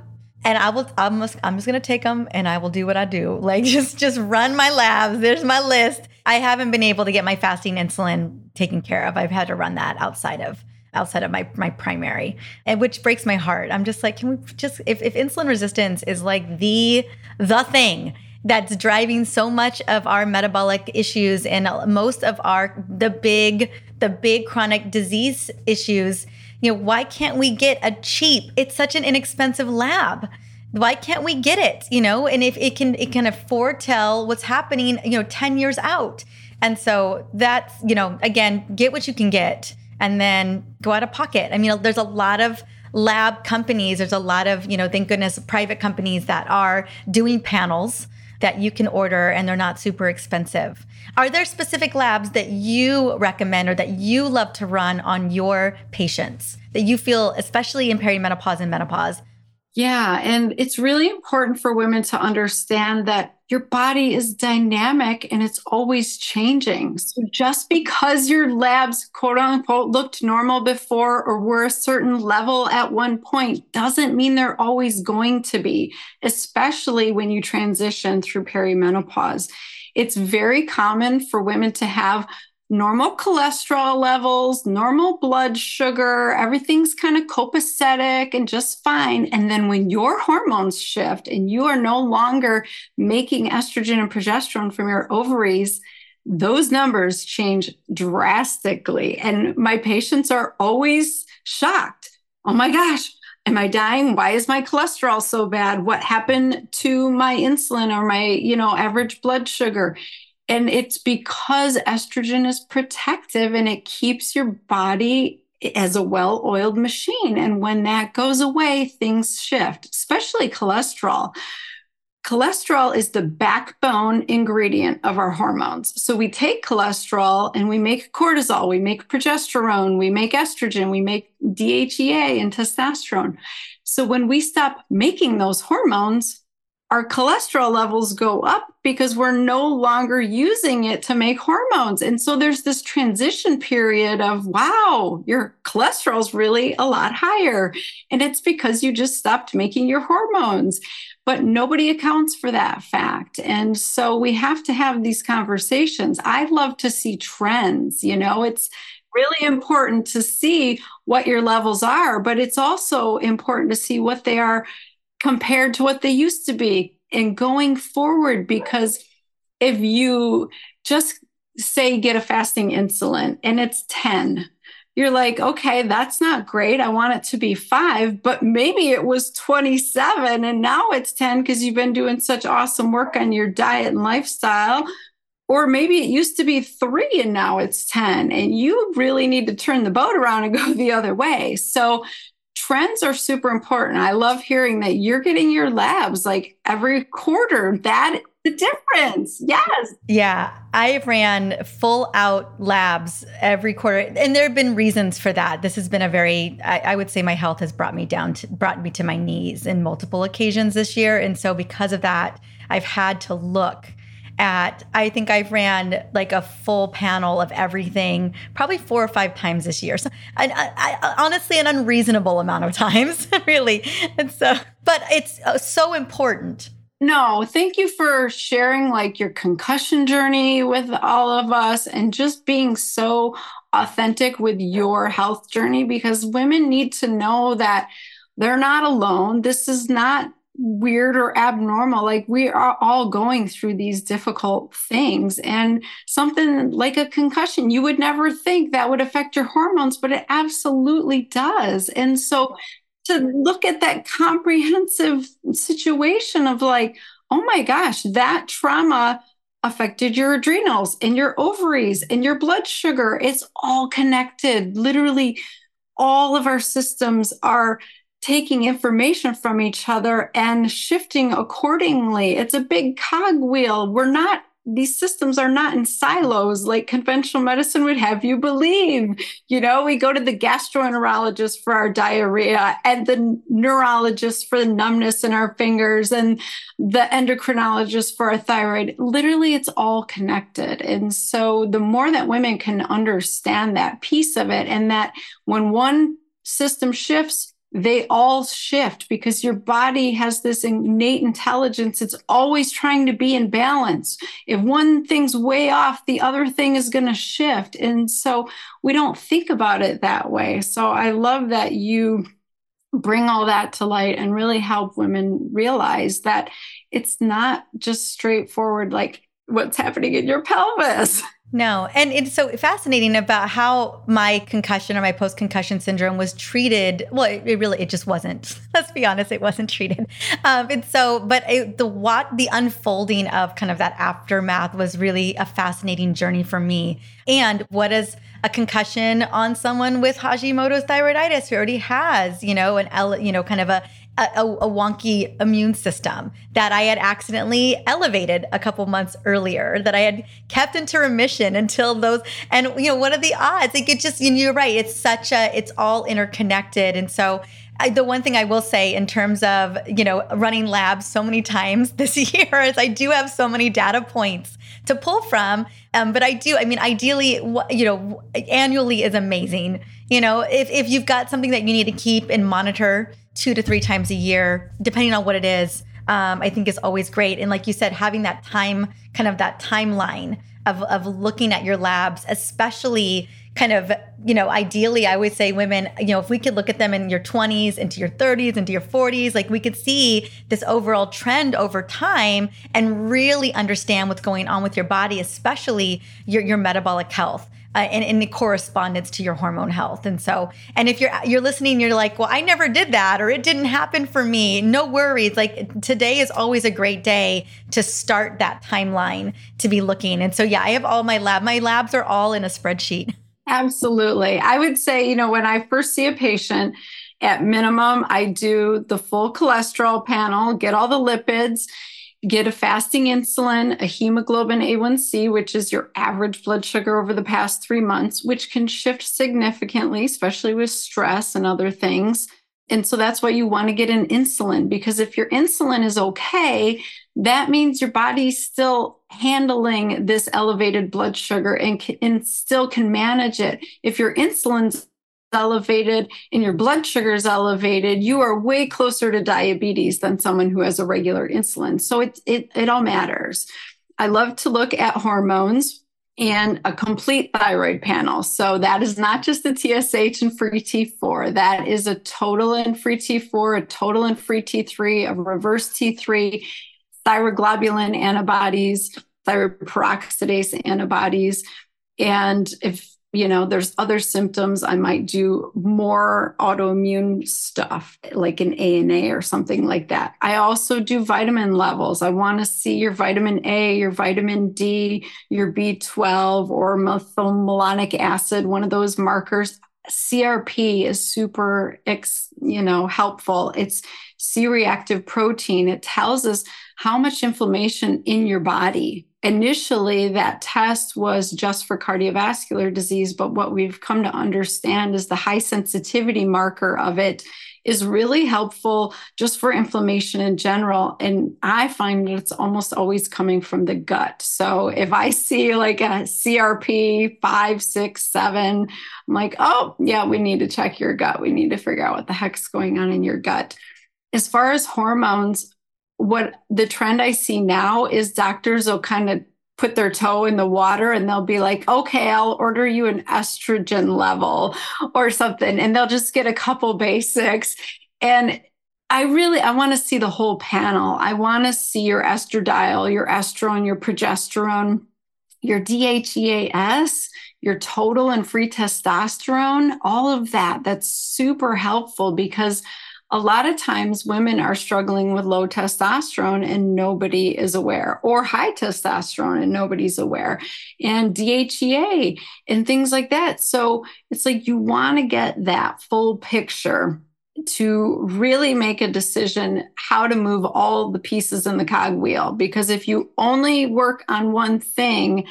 and I will I'm just, I'm just going to take them and I will do what I do. (laughs) Like just just run my labs. There's my list. I haven't been able to get my fasting insulin taken care of. I've had to run that outside of outside of my my primary. And which breaks my heart. I'm just like can we just if if insulin resistance is like the the thing that's driving so much of our metabolic issues and most of our the big the big chronic disease issues you know, why can't we get a cheap? It's such an inexpensive lab. Why can't we get it? You know, and if it can, it can foretell what's happening, you know, 10 years out. And so that's, you know, again, get what you can get and then go out of pocket. I mean, there's a lot of lab companies, there's a lot of, you know, thank goodness, private companies that are doing panels that you can order and they're not super expensive. Are there specific labs that you recommend or that you love to run on your patients that you feel, especially in perimenopause and menopause? Yeah. And it's really important for women to understand that your body is dynamic and it's always changing. So just because your labs, quote unquote, looked normal before or were a certain level at one point doesn't mean they're always going to be, especially when you transition through perimenopause. It's very common for women to have normal cholesterol levels, normal blood sugar, everything's kind of copacetic and just fine. And then when your hormones shift and you are no longer making estrogen and progesterone from your ovaries, those numbers change drastically. And my patients are always shocked. Oh my gosh, am I dying? Why is my cholesterol so bad? What happened to my insulin or my, you know, average blood sugar? And it's because estrogen is protective and it keeps your body as a well oiled machine. And when that goes away, things shift, especially cholesterol. Cholesterol is the backbone ingredient of our hormones. So we take cholesterol and we make cortisol, we make progesterone, we make estrogen, we make DHEA and testosterone. So when we stop making those hormones, our cholesterol levels go up because we're no longer using it to make hormones. And so there's this transition period of, wow, your cholesterol's really a lot higher. And it's because you just stopped making your hormones. But nobody accounts for that fact. And so we have to have these conversations. I love to see trends, you know, it's really important to see what your levels are, but it's also important to see what they are compared to what they used to be and going forward because if you just say get a fasting insulin and it's 10 you're like okay that's not great. I want it to be 5 but maybe it was 27 and now it's 10 because you've been doing such awesome work on your diet and lifestyle. Or maybe it used to be three and now it's 10 and you really need to turn the boat around and go (laughs) the other way. So trends are super important i love hearing that you're getting your labs like every quarter that the difference. Yes. Yeah. I ran full out labs every quarter. And there have been reasons for that. This has been a very, I, I, would say my health has brought me down to, brought me to my knees in multiple occasions this year. And so because of that, I've had to look at, I think I've ran like a full panel of everything probably four or five times this year. So I, I, honestly, an unreasonable amount of (laughs) times, really. And so, but it's uh, so important no, thank you for sharing like your concussion journey with all of us and just being so authentic with your health journey because women need to know that they're not alone. This is not weird or abnormal. Like we are all going through these difficult things. And something like a concussion, you would never think that would affect your hormones, but it absolutely does. And so to look at that comprehensive situation of like, oh my gosh, that trauma affected your adrenals and your ovaries and your blood sugar. It's all connected. Literally, all of our systems are taking information from each other and shifting accordingly. It's a big cogwheel. We're not these systems are not in silos like conventional medicine would have you believe. You know, we go to the gastroenterologist for our diarrhea and the neurologist for the numbness in our fingers and the endocrinologist for our thyroid. Literally, it's all connected. And so the more that women can understand that piece of it and that when one system shifts, they all shift because your body has this innate intelligence. It's always trying to be in balance. If one thing's way off, the other thing is going to shift. And so we don't think about it that way. So I love that you bring all that to light and really help women realize that it's not just straightforward, like what's happening in your pelvis. (laughs) No. And it's so fascinating about how my concussion or my post concussion syndrome was treated. Well, it, it, really, it just wasn't. (laughs) Let's be honest, it wasn't treated. Um, and so, but it, the what, the unfolding of kind of that aftermath was really a fascinating journey for me. And what is a concussion on someone with Hashimoto's thyroiditis who already has, you know, an, L, you know, kind of a a, a, wonky immune system that I had accidentally elevated a couple months earlier, that I had kept into remission until those. And you know, what are the odds? Like it just, you're right. It's such a, it's all interconnected, and so. I, the one thing I will say in terms of you know running labs so many times (laughs) this year is I do have so many data points to pull from. Um, but I do. I mean, ideally, you know, annually is amazing. You know, if if you've got something that you need to keep and monitor two to three times a year, depending on what it is, um, I think is always great. And like you said, having that time, kind of that timeline of, of looking at your labs, especially kind of, you know, ideally, I would say women, you know, if we could look at them in your 20s, into your 30s, into your 40s, like we could see this overall trend over time and really understand what's going on with your body, especially your, your metabolic health uh, and in the correspondence to your hormone health. And so, and if you're you're listening, you're like, well, I never did that, or it didn't happen for me. No worries. Like today is always a great day to start that timeline to be looking. And so, yeah, I have all my lab. My labs are all in a spreadsheet. (laughs) Absolutely. I would say, you know, when I first see a patient, at minimum, I do the full cholesterol panel, get all the lipids get a fasting insulin, a hemoglobin A1C, which is your average blood sugar over the past three months, which can shift significantly, especially with stress and other things. And so that's why you want to get an insulin because if your insulin is okay, that means your body's still handling this elevated blood sugar and, and still can manage it. If your insulin's elevated and your blood sugar is elevated, you are way closer to diabetes than someone who has a regular insulin. So it, it, it all matters. I love to look at hormones and a complete thyroid panel. So that is not just the TSH and free T4. That is a total and free T4, a total and free T3, a reverse T3, thyroglobulin antibodies, thyroid peroxidase antibodies. And if you know, there's other symptoms. I might do more autoimmune stuff like an ANA or something like that. I also do vitamin levels. I want to see your vitamin A, your vitamin D, your B12 or methylmalonic acid, one of those markers. CRP is super, you know, helpful. It's C-reactive protein. It tells us how much inflammation in your body initially that test was just for cardiovascular disease but what we've come to understand is the high sensitivity marker of it is really helpful just for inflammation in general. And i find that it's almost always coming from the gut. So if i see like a crp five six seven i'm like oh yeah we need to check your gut. We need to figure out what the heck's going on in your gut. As far as hormones what the trend I see now is doctors will kind of put their toe in the water and they'll be like, okay, I'll order you an estrogen level or something. And they'll just get a couple basics. And I really I want to see the whole panel. I want to see your estradiol, your estrone, your progesterone, your DHEAS, your total and free testosterone, all of that. That's super helpful because a lot of times women are struggling with low testosterone and nobody is aware, or high testosterone and nobody's aware, and DHEA and things like that. So it's like you want to get that full picture to really make a decision how to move all the pieces in the cogwheel. Because if you only work on one thing,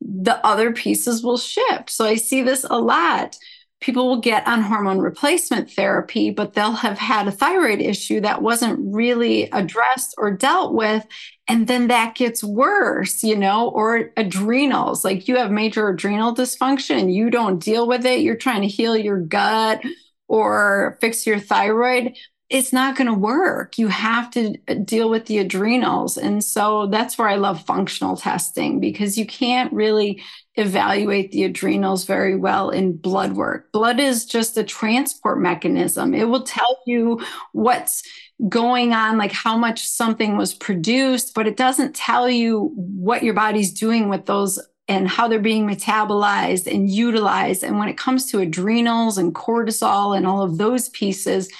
the other pieces will shift. So I see this a lot people will get on hormone replacement therapy, but they'll have had a thyroid issue that wasn't really addressed or dealt with. And then that gets worse, you know, or adrenals. Like you have major adrenal dysfunction, you don't deal with it, you're trying to heal your gut or fix your thyroid it's not going to work. You have to uh, deal with the adrenals. And so that's where I love functional testing because you can't really evaluate the adrenals very well in blood work. Blood is just a transport mechanism, it will tell you what's going on, like how much something was produced, but it doesn't tell you what your body's doing with those and how they're being metabolized and utilized. And when it comes to adrenals and cortisol and all of those pieces,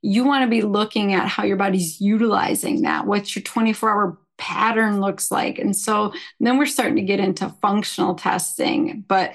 you want to be looking at how your body's utilizing that, What's your 24 hour pattern looks like. And so then we're starting to get into functional testing, but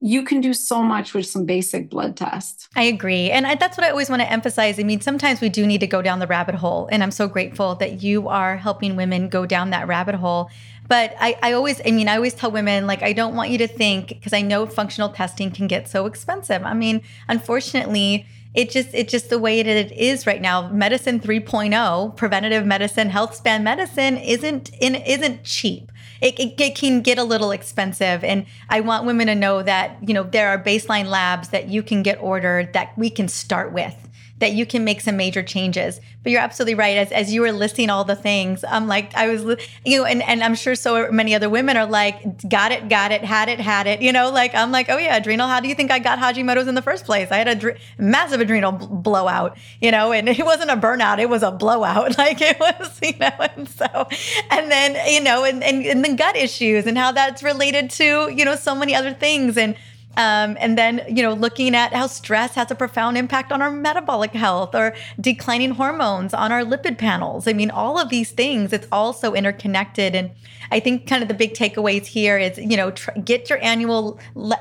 you can do so much with some basic blood tests. I agree. And I, that's what I always want to emphasize. I mean, sometimes we do need to go down the rabbit hole. And I'm so grateful that you are helping women go down that rabbit hole. But I, I always, I mean, I always tell women, like, I don't want you to think, because I know functional testing can get so expensive. I mean, unfortunately, it just it's just the way that it is right now. Medicine 3.0, preventative medicine, health span medicine isn't in, isn't cheap. It, it, it, can get a little expensive and i want women to know that you know there are baseline labs that you can get ordered that we can start with that you can make some major changes. But you're absolutely right. As, as you were listing all the things, I'm like, I was, you know, and, and I'm sure so many other women are like, got it, got it, had it, had it, you know, like, I'm like, oh yeah, adrenal. How do you think I got Hashimoto's in the first place? I had a dr- massive adrenal blowout, you know, and (laughs) it wasn't a burnout, it was a blowout. (laughs) Like it was, you know, and so, and then, you know, and, and, and the gut issues and how that's related to, you know, so many other things. And, um, and then, you know, looking at how stress has a profound impact on our metabolic health or declining hormones on our lipid panels. I mean, all of these things, it's all so interconnected. And I think kind of the big takeaways here is, you know, tr- get your annual,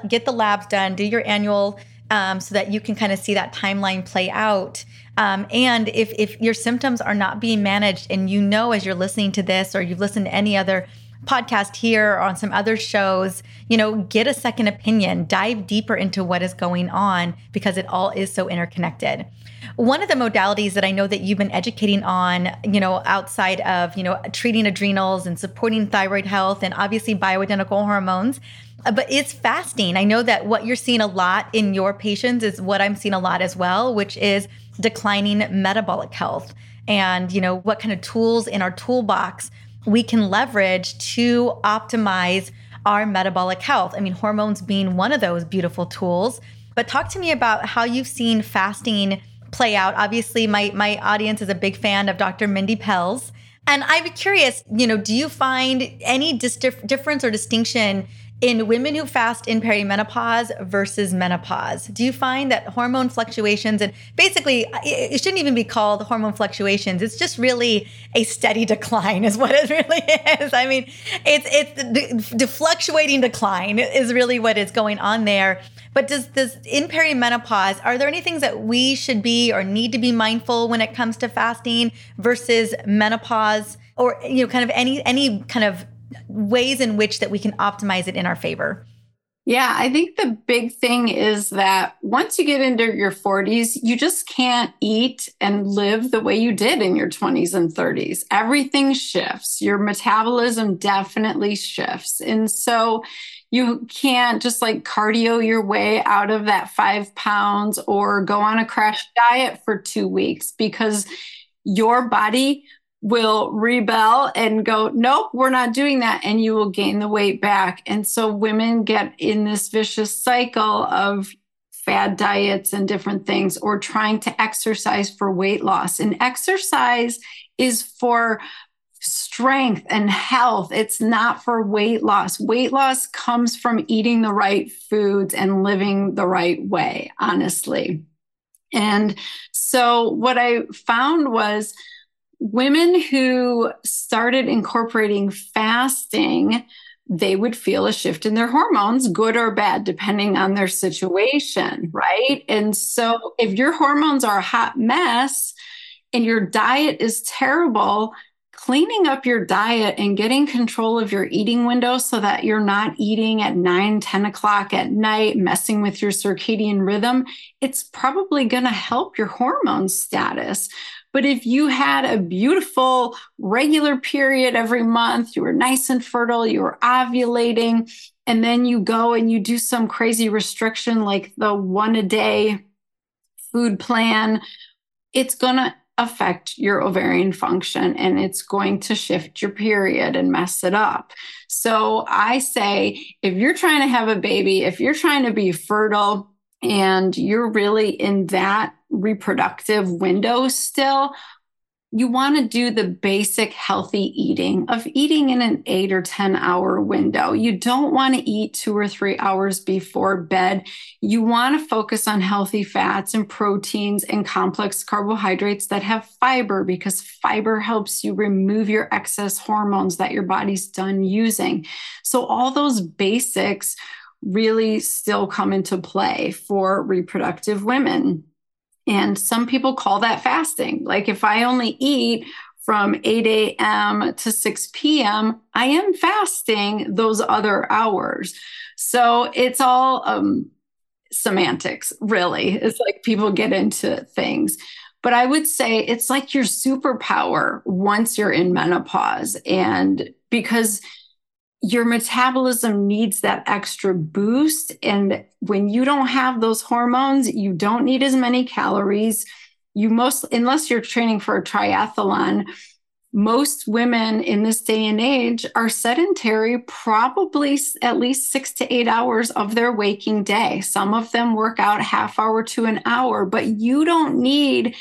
get the labs done, do your annual um, so that you can kind of see that timeline play out. Um, and if, if your symptoms are not being managed and you know as you're listening to this or you've listened to any other podcast here or on some other shows, you know, get a second opinion, dive deeper into what is going on because it all is so interconnected. One of the modalities that I know that you've been educating on, you know, outside of, you know, treating adrenals and supporting thyroid health and obviously bioidentical hormones, uh, but it's fasting. I know that what you're seeing a lot in your patients is what I'm seeing a lot as well, which is declining metabolic health and, you know, what kind of tools in our toolbox we can leverage to optimize our metabolic health. I mean, hormones being one of those beautiful tools. But talk to me about how you've seen fasting play out. Obviously, my my audience is a big fan of Dr. Mindy Pelz. And I'd be curious, you know, do you find any dis- difference or distinction in women who fast in perimenopause versus menopause? Do you find that hormone fluctuations and basically it shouldn't even be called hormone fluctuations. It's just really a steady decline is what it (laughs) really is. I mean, it's it's the, the fluctuating decline is really what is going on there. But does this in perimenopause, are there any things that we should be or need to be mindful when it comes to fasting versus menopause or you know kind of any any kind of ways in which that we can optimize it in our favor? Yeah, I think the big thing is that once you get into your 40s, you just can't eat and live the way you did in your 20s and 30s. Everything shifts. Your metabolism definitely shifts. And so you can't just like cardio your way out of that five pounds or go on a crash diet for two weeks because your body will rebel and go, nope, we're not doing that. And you will gain the weight back. And so women get in this vicious cycle of fad diets and different things or trying to exercise for weight loss. And exercise is for strength and health. It's not for weight loss. Weight loss comes from eating the right foods and living the right way, honestly. And so what I found was, women who started incorporating fasting they would feel a shift in their hormones, good or bad, depending on their situation, right? And so, if your hormones are a hot mess and your diet is terrible, cleaning up your diet and getting control of your eating window so that you're not eating at 9, 10 o'clock at night, messing with your circadian rhythm, it's probably going to help your hormone status. But if you had a beautiful regular period every month, you were nice and fertile, you were ovulating, and then you go and you do some crazy restriction like the one a day food plan, it's going to affect your ovarian function and it's going to shift your period and mess it up. So I say if you're trying to have a baby, if you're trying to be fertile and you're really in that reproductive window still, you want to do the basic healthy eating of eating in an eight or 10 hour window. You don't want to eat two or three hours before bed. You want to focus on healthy fats and proteins and complex carbohydrates that have fiber because fiber helps you remove your excess hormones that your body's done using. So, all those basics really still come into play for reproductive women. And some people call that fasting. Like if I only eat from 8 a.m. to 6 p.m., I am fasting those other hours. So it's all um, semantics, really. It's like people get into things. But I would say it's like your superpower once you're in menopause. And because your metabolism needs that extra boost. And when you don't have those hormones, you don't need as many calories. You most, unless you're training for a triathlon, most women in this day and age are sedentary probably at least six to eight hours of their waking day. Some of them work out half hour to an hour, but you don't need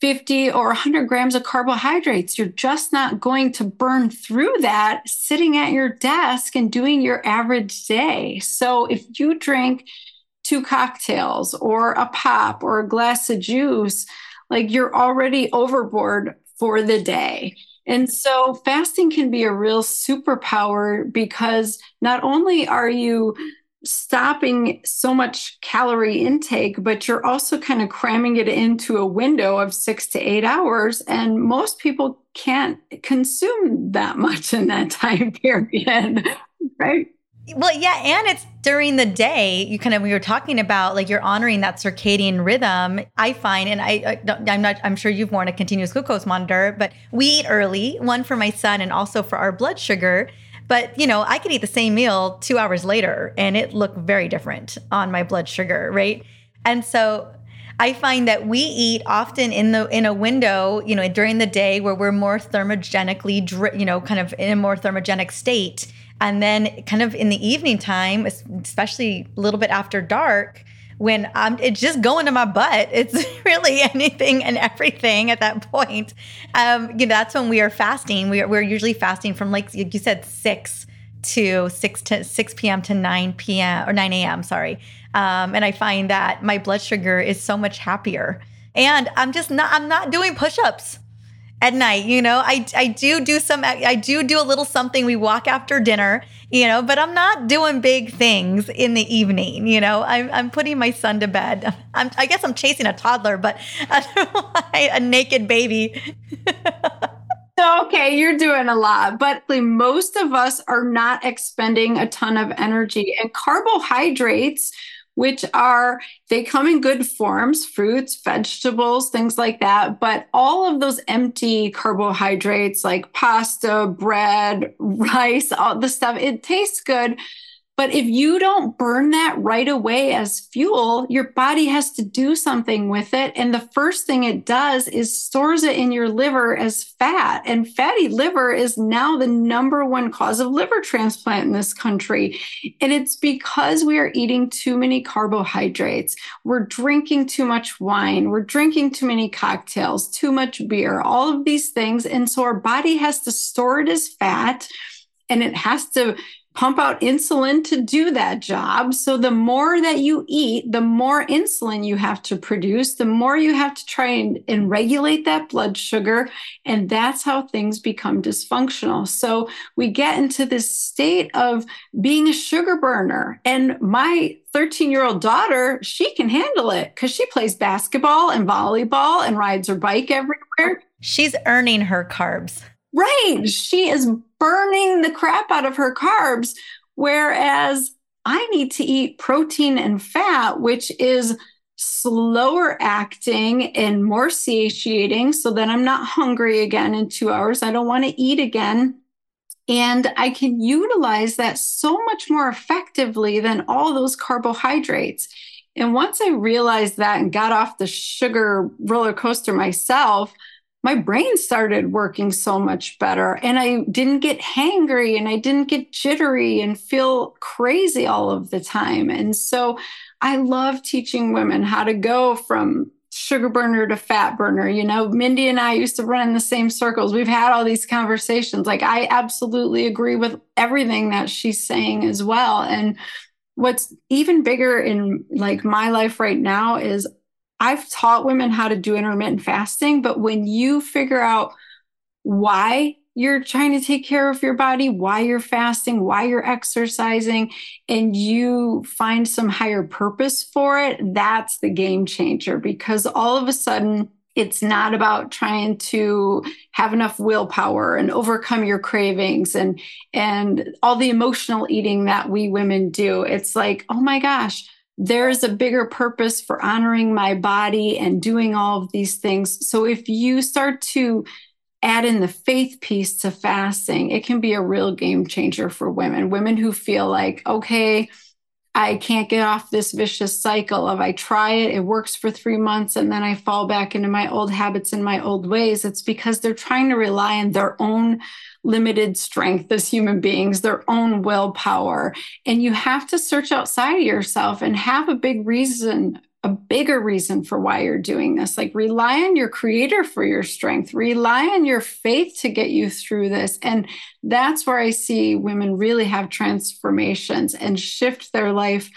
50 or 100 grams of carbohydrates. You're just not going to burn through that sitting at your desk and doing your average day. So if you drink two cocktails or a pop or a glass of juice, like you're already overboard for the day. And so fasting can be a real superpower because not only are you stopping so much calorie intake, but you're also kind of cramming it into a window of six to eight hours. And most people can't consume that much in that (laughs) time period, right? Well, yeah, and it's during the day. You kind of we were talking about like you're honoring that circadian rhythm. I find, and I, I am not, I'm sure you've worn a continuous glucose monitor, but we eat early. One for my son, and also for our blood sugar. But, you know, I could eat the same meal two hours later and it looked very different on my blood sugar, right? And so I find that we eat often in the in a window, you know, during the day where we're more thermogenically, you know, kind of in a more thermogenic state, and then kind of in the evening time, especially a little bit after dark, when I'm it's just going to my butt. (laughs) It's really anything and everything at that point. Um, you know, that's when we are fasting. We are, we're usually fasting from like you said, six to 6 to 6 p.m. to 9 p.m. or 9 a.m. Sorry. Um, and I find that my blood sugar is so much happier. And I'm just not, I'm not doing push-ups at night. You know, I, I do do some, I do do a little something. We walk after dinner, you know, but I'm not doing big things in the evening. You know, I'm, I'm putting my son to bed. (laughs) I'm, I guess I'm chasing a toddler, but (laughs) a naked baby. (laughs) okay, you're doing a lot, but most of us are not expending a ton of energy. And carbohydrates, which are, they come in good forms fruits, vegetables, things like that. But all of those empty carbohydrates like pasta, bread, (laughs) rice, all the stuff, it tastes good. But if you don't burn that right away as fuel, your body has to do something with it. And the first thing it does is stores it in your liver as fat. And fatty liver is now the number one cause of liver transplant in this country. And it's because we are eating too many carbohydrates. We're drinking too much wine. We're drinking too many cocktails, too much beer, all of these things. And so our body has to store it as fat and it has to pump out insulin to do that job. So the more that you eat, the more insulin you have to produce, the more you have to try and, and, regulate that blood sugar. And that's how things become dysfunctional. So we get into this state of being a sugar burner. And my 13 year old daughter, she can handle it because she plays basketball and volleyball and rides her bike everywhere. She's earning her carbs. Right. She is burning the crap out of her carbs. Whereas I need to eat protein and fat, which is slower acting and more satiating so that I'm not hungry again in two hours. I don't want to eat again. And I can utilize that so much more effectively than all those carbohydrates. And once I realized that and got off the sugar roller coaster myself, my brain started working so much better and I didn't get hangry and I didn't get jittery and feel crazy all of the time. And so I love teaching women how to go from sugar burner to fat burner. You know, Mindy and I used to run in the same circles. We've had all these conversations. Like, I absolutely agree with everything that she's saying as well. And what's even bigger in like my life right now is I've taught women how to do intermittent fasting, but when you figure out why you're trying to take care of your body, why you're fasting, why you're exercising, and you find some higher purpose for it, that's the game changer because all of a sudden, it's not about trying to have enough willpower and overcome your cravings and and all the emotional eating that we women do. It's like oh my gosh there's a bigger purpose for honoring my body and doing all of these things. So if you start to add in the faith piece to fasting, it can be a real game changer for women. Women who feel like, okay, I can't get off this vicious cycle of I try it, it works for three months, and then I fall back into my old habits and my old ways. It's because they're trying to rely on their own limited strength as human beings, their own willpower. And you have to search outside of yourself and have a big reason a bigger reason for why you're doing this. Like rely on your creator for your strength, rely on your faith to get you through this. And that's where I see women really have transformations and shift their life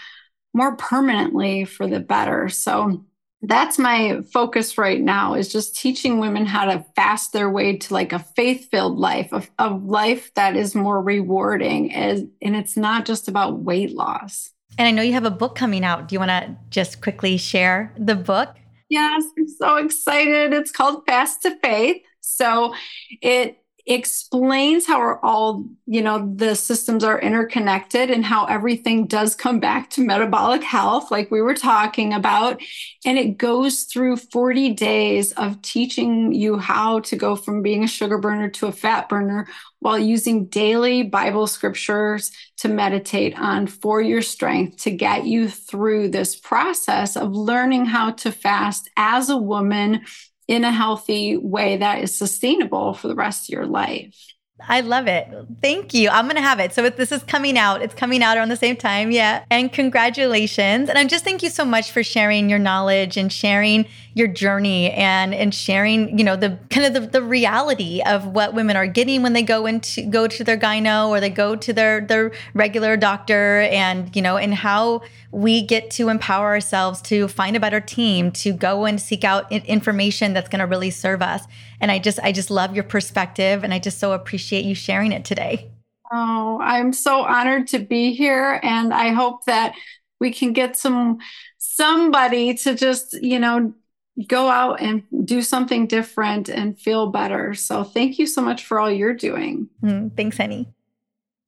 more permanently for the better. So that's my focus right now is just teaching women how to fast their way to like a faith-filled life, a, a life that is more rewarding. As, and it's not just about weight loss. And I know you have a book coming out. Do you want to just quickly share the book? Yes, I'm so excited. It's called Fast to Faith. So it explains how we're all, you know, the systems are interconnected and how everything does come back to metabolic health, like we were talking about. And it goes through 40 days of teaching you how to go from being a sugar burner to a fat burner while using daily Bible scriptures to meditate on for your strength to get you through this process of learning how to fast as a woman in a healthy way that is sustainable for the rest of your life. I love it. Thank you. I'm going to have it. So this is coming out. It's coming out around the same time. Yeah. And congratulations. And I'm just thank you so much for sharing your knowledge and sharing your journey and and sharing, you know, the kind of the, the reality of what women are getting when they go into go to their gyno or they go to their their regular doctor and, you know, and how we get to empower ourselves to find a better team, to go and seek out information that's going to really serve us. And I just I just love your perspective and I just so appreciate you sharing it today. Oh, I'm so honored to be here and I hope that we can get some somebody to just, you know, go out and do something different and feel better. So thank you so much for all you're doing. Mm, thanks, honey.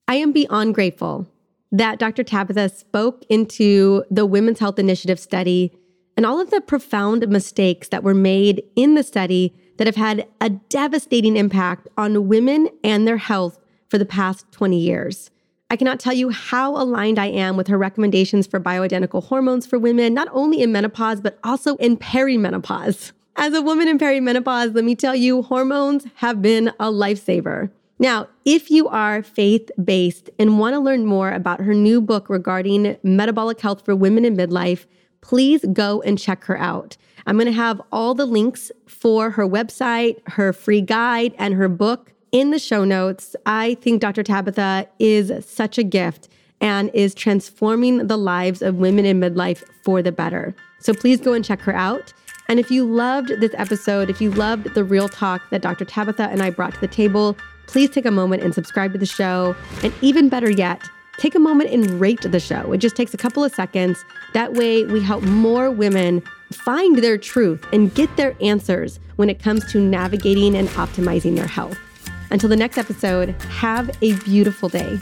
I am beyond grateful that Dr. Tabatha spoke into the Women's Health Initiative study and all of the profound mistakes that were made in the study that have had a devastating impact on women and their health for the past 20 years. I cannot tell you how aligned I am with her recommendations for bioidentical hormones for women, not only in menopause, but also in perimenopause. As a woman in perimenopause, let me tell you, hormones have been a lifesaver. Now, if you are faith based and want to learn more about her new book regarding metabolic health for women in midlife, please go and check her out. I'm going to have all the links for her website, her free guide, and her book in the show notes. I think Dr. Tabatha is such a gift and is transforming the lives of women in midlife for the better. So please go and check her out. And if you loved this episode, if you loved the real talk that Dr. Tabatha and I brought to the table, please take a moment and subscribe to the show. And even better yet, take a moment and rate the show. It just takes a couple of seconds. That way, we help more women find their truth and get their answers when it comes to navigating and optimizing their health. Until the next episode, have a beautiful day.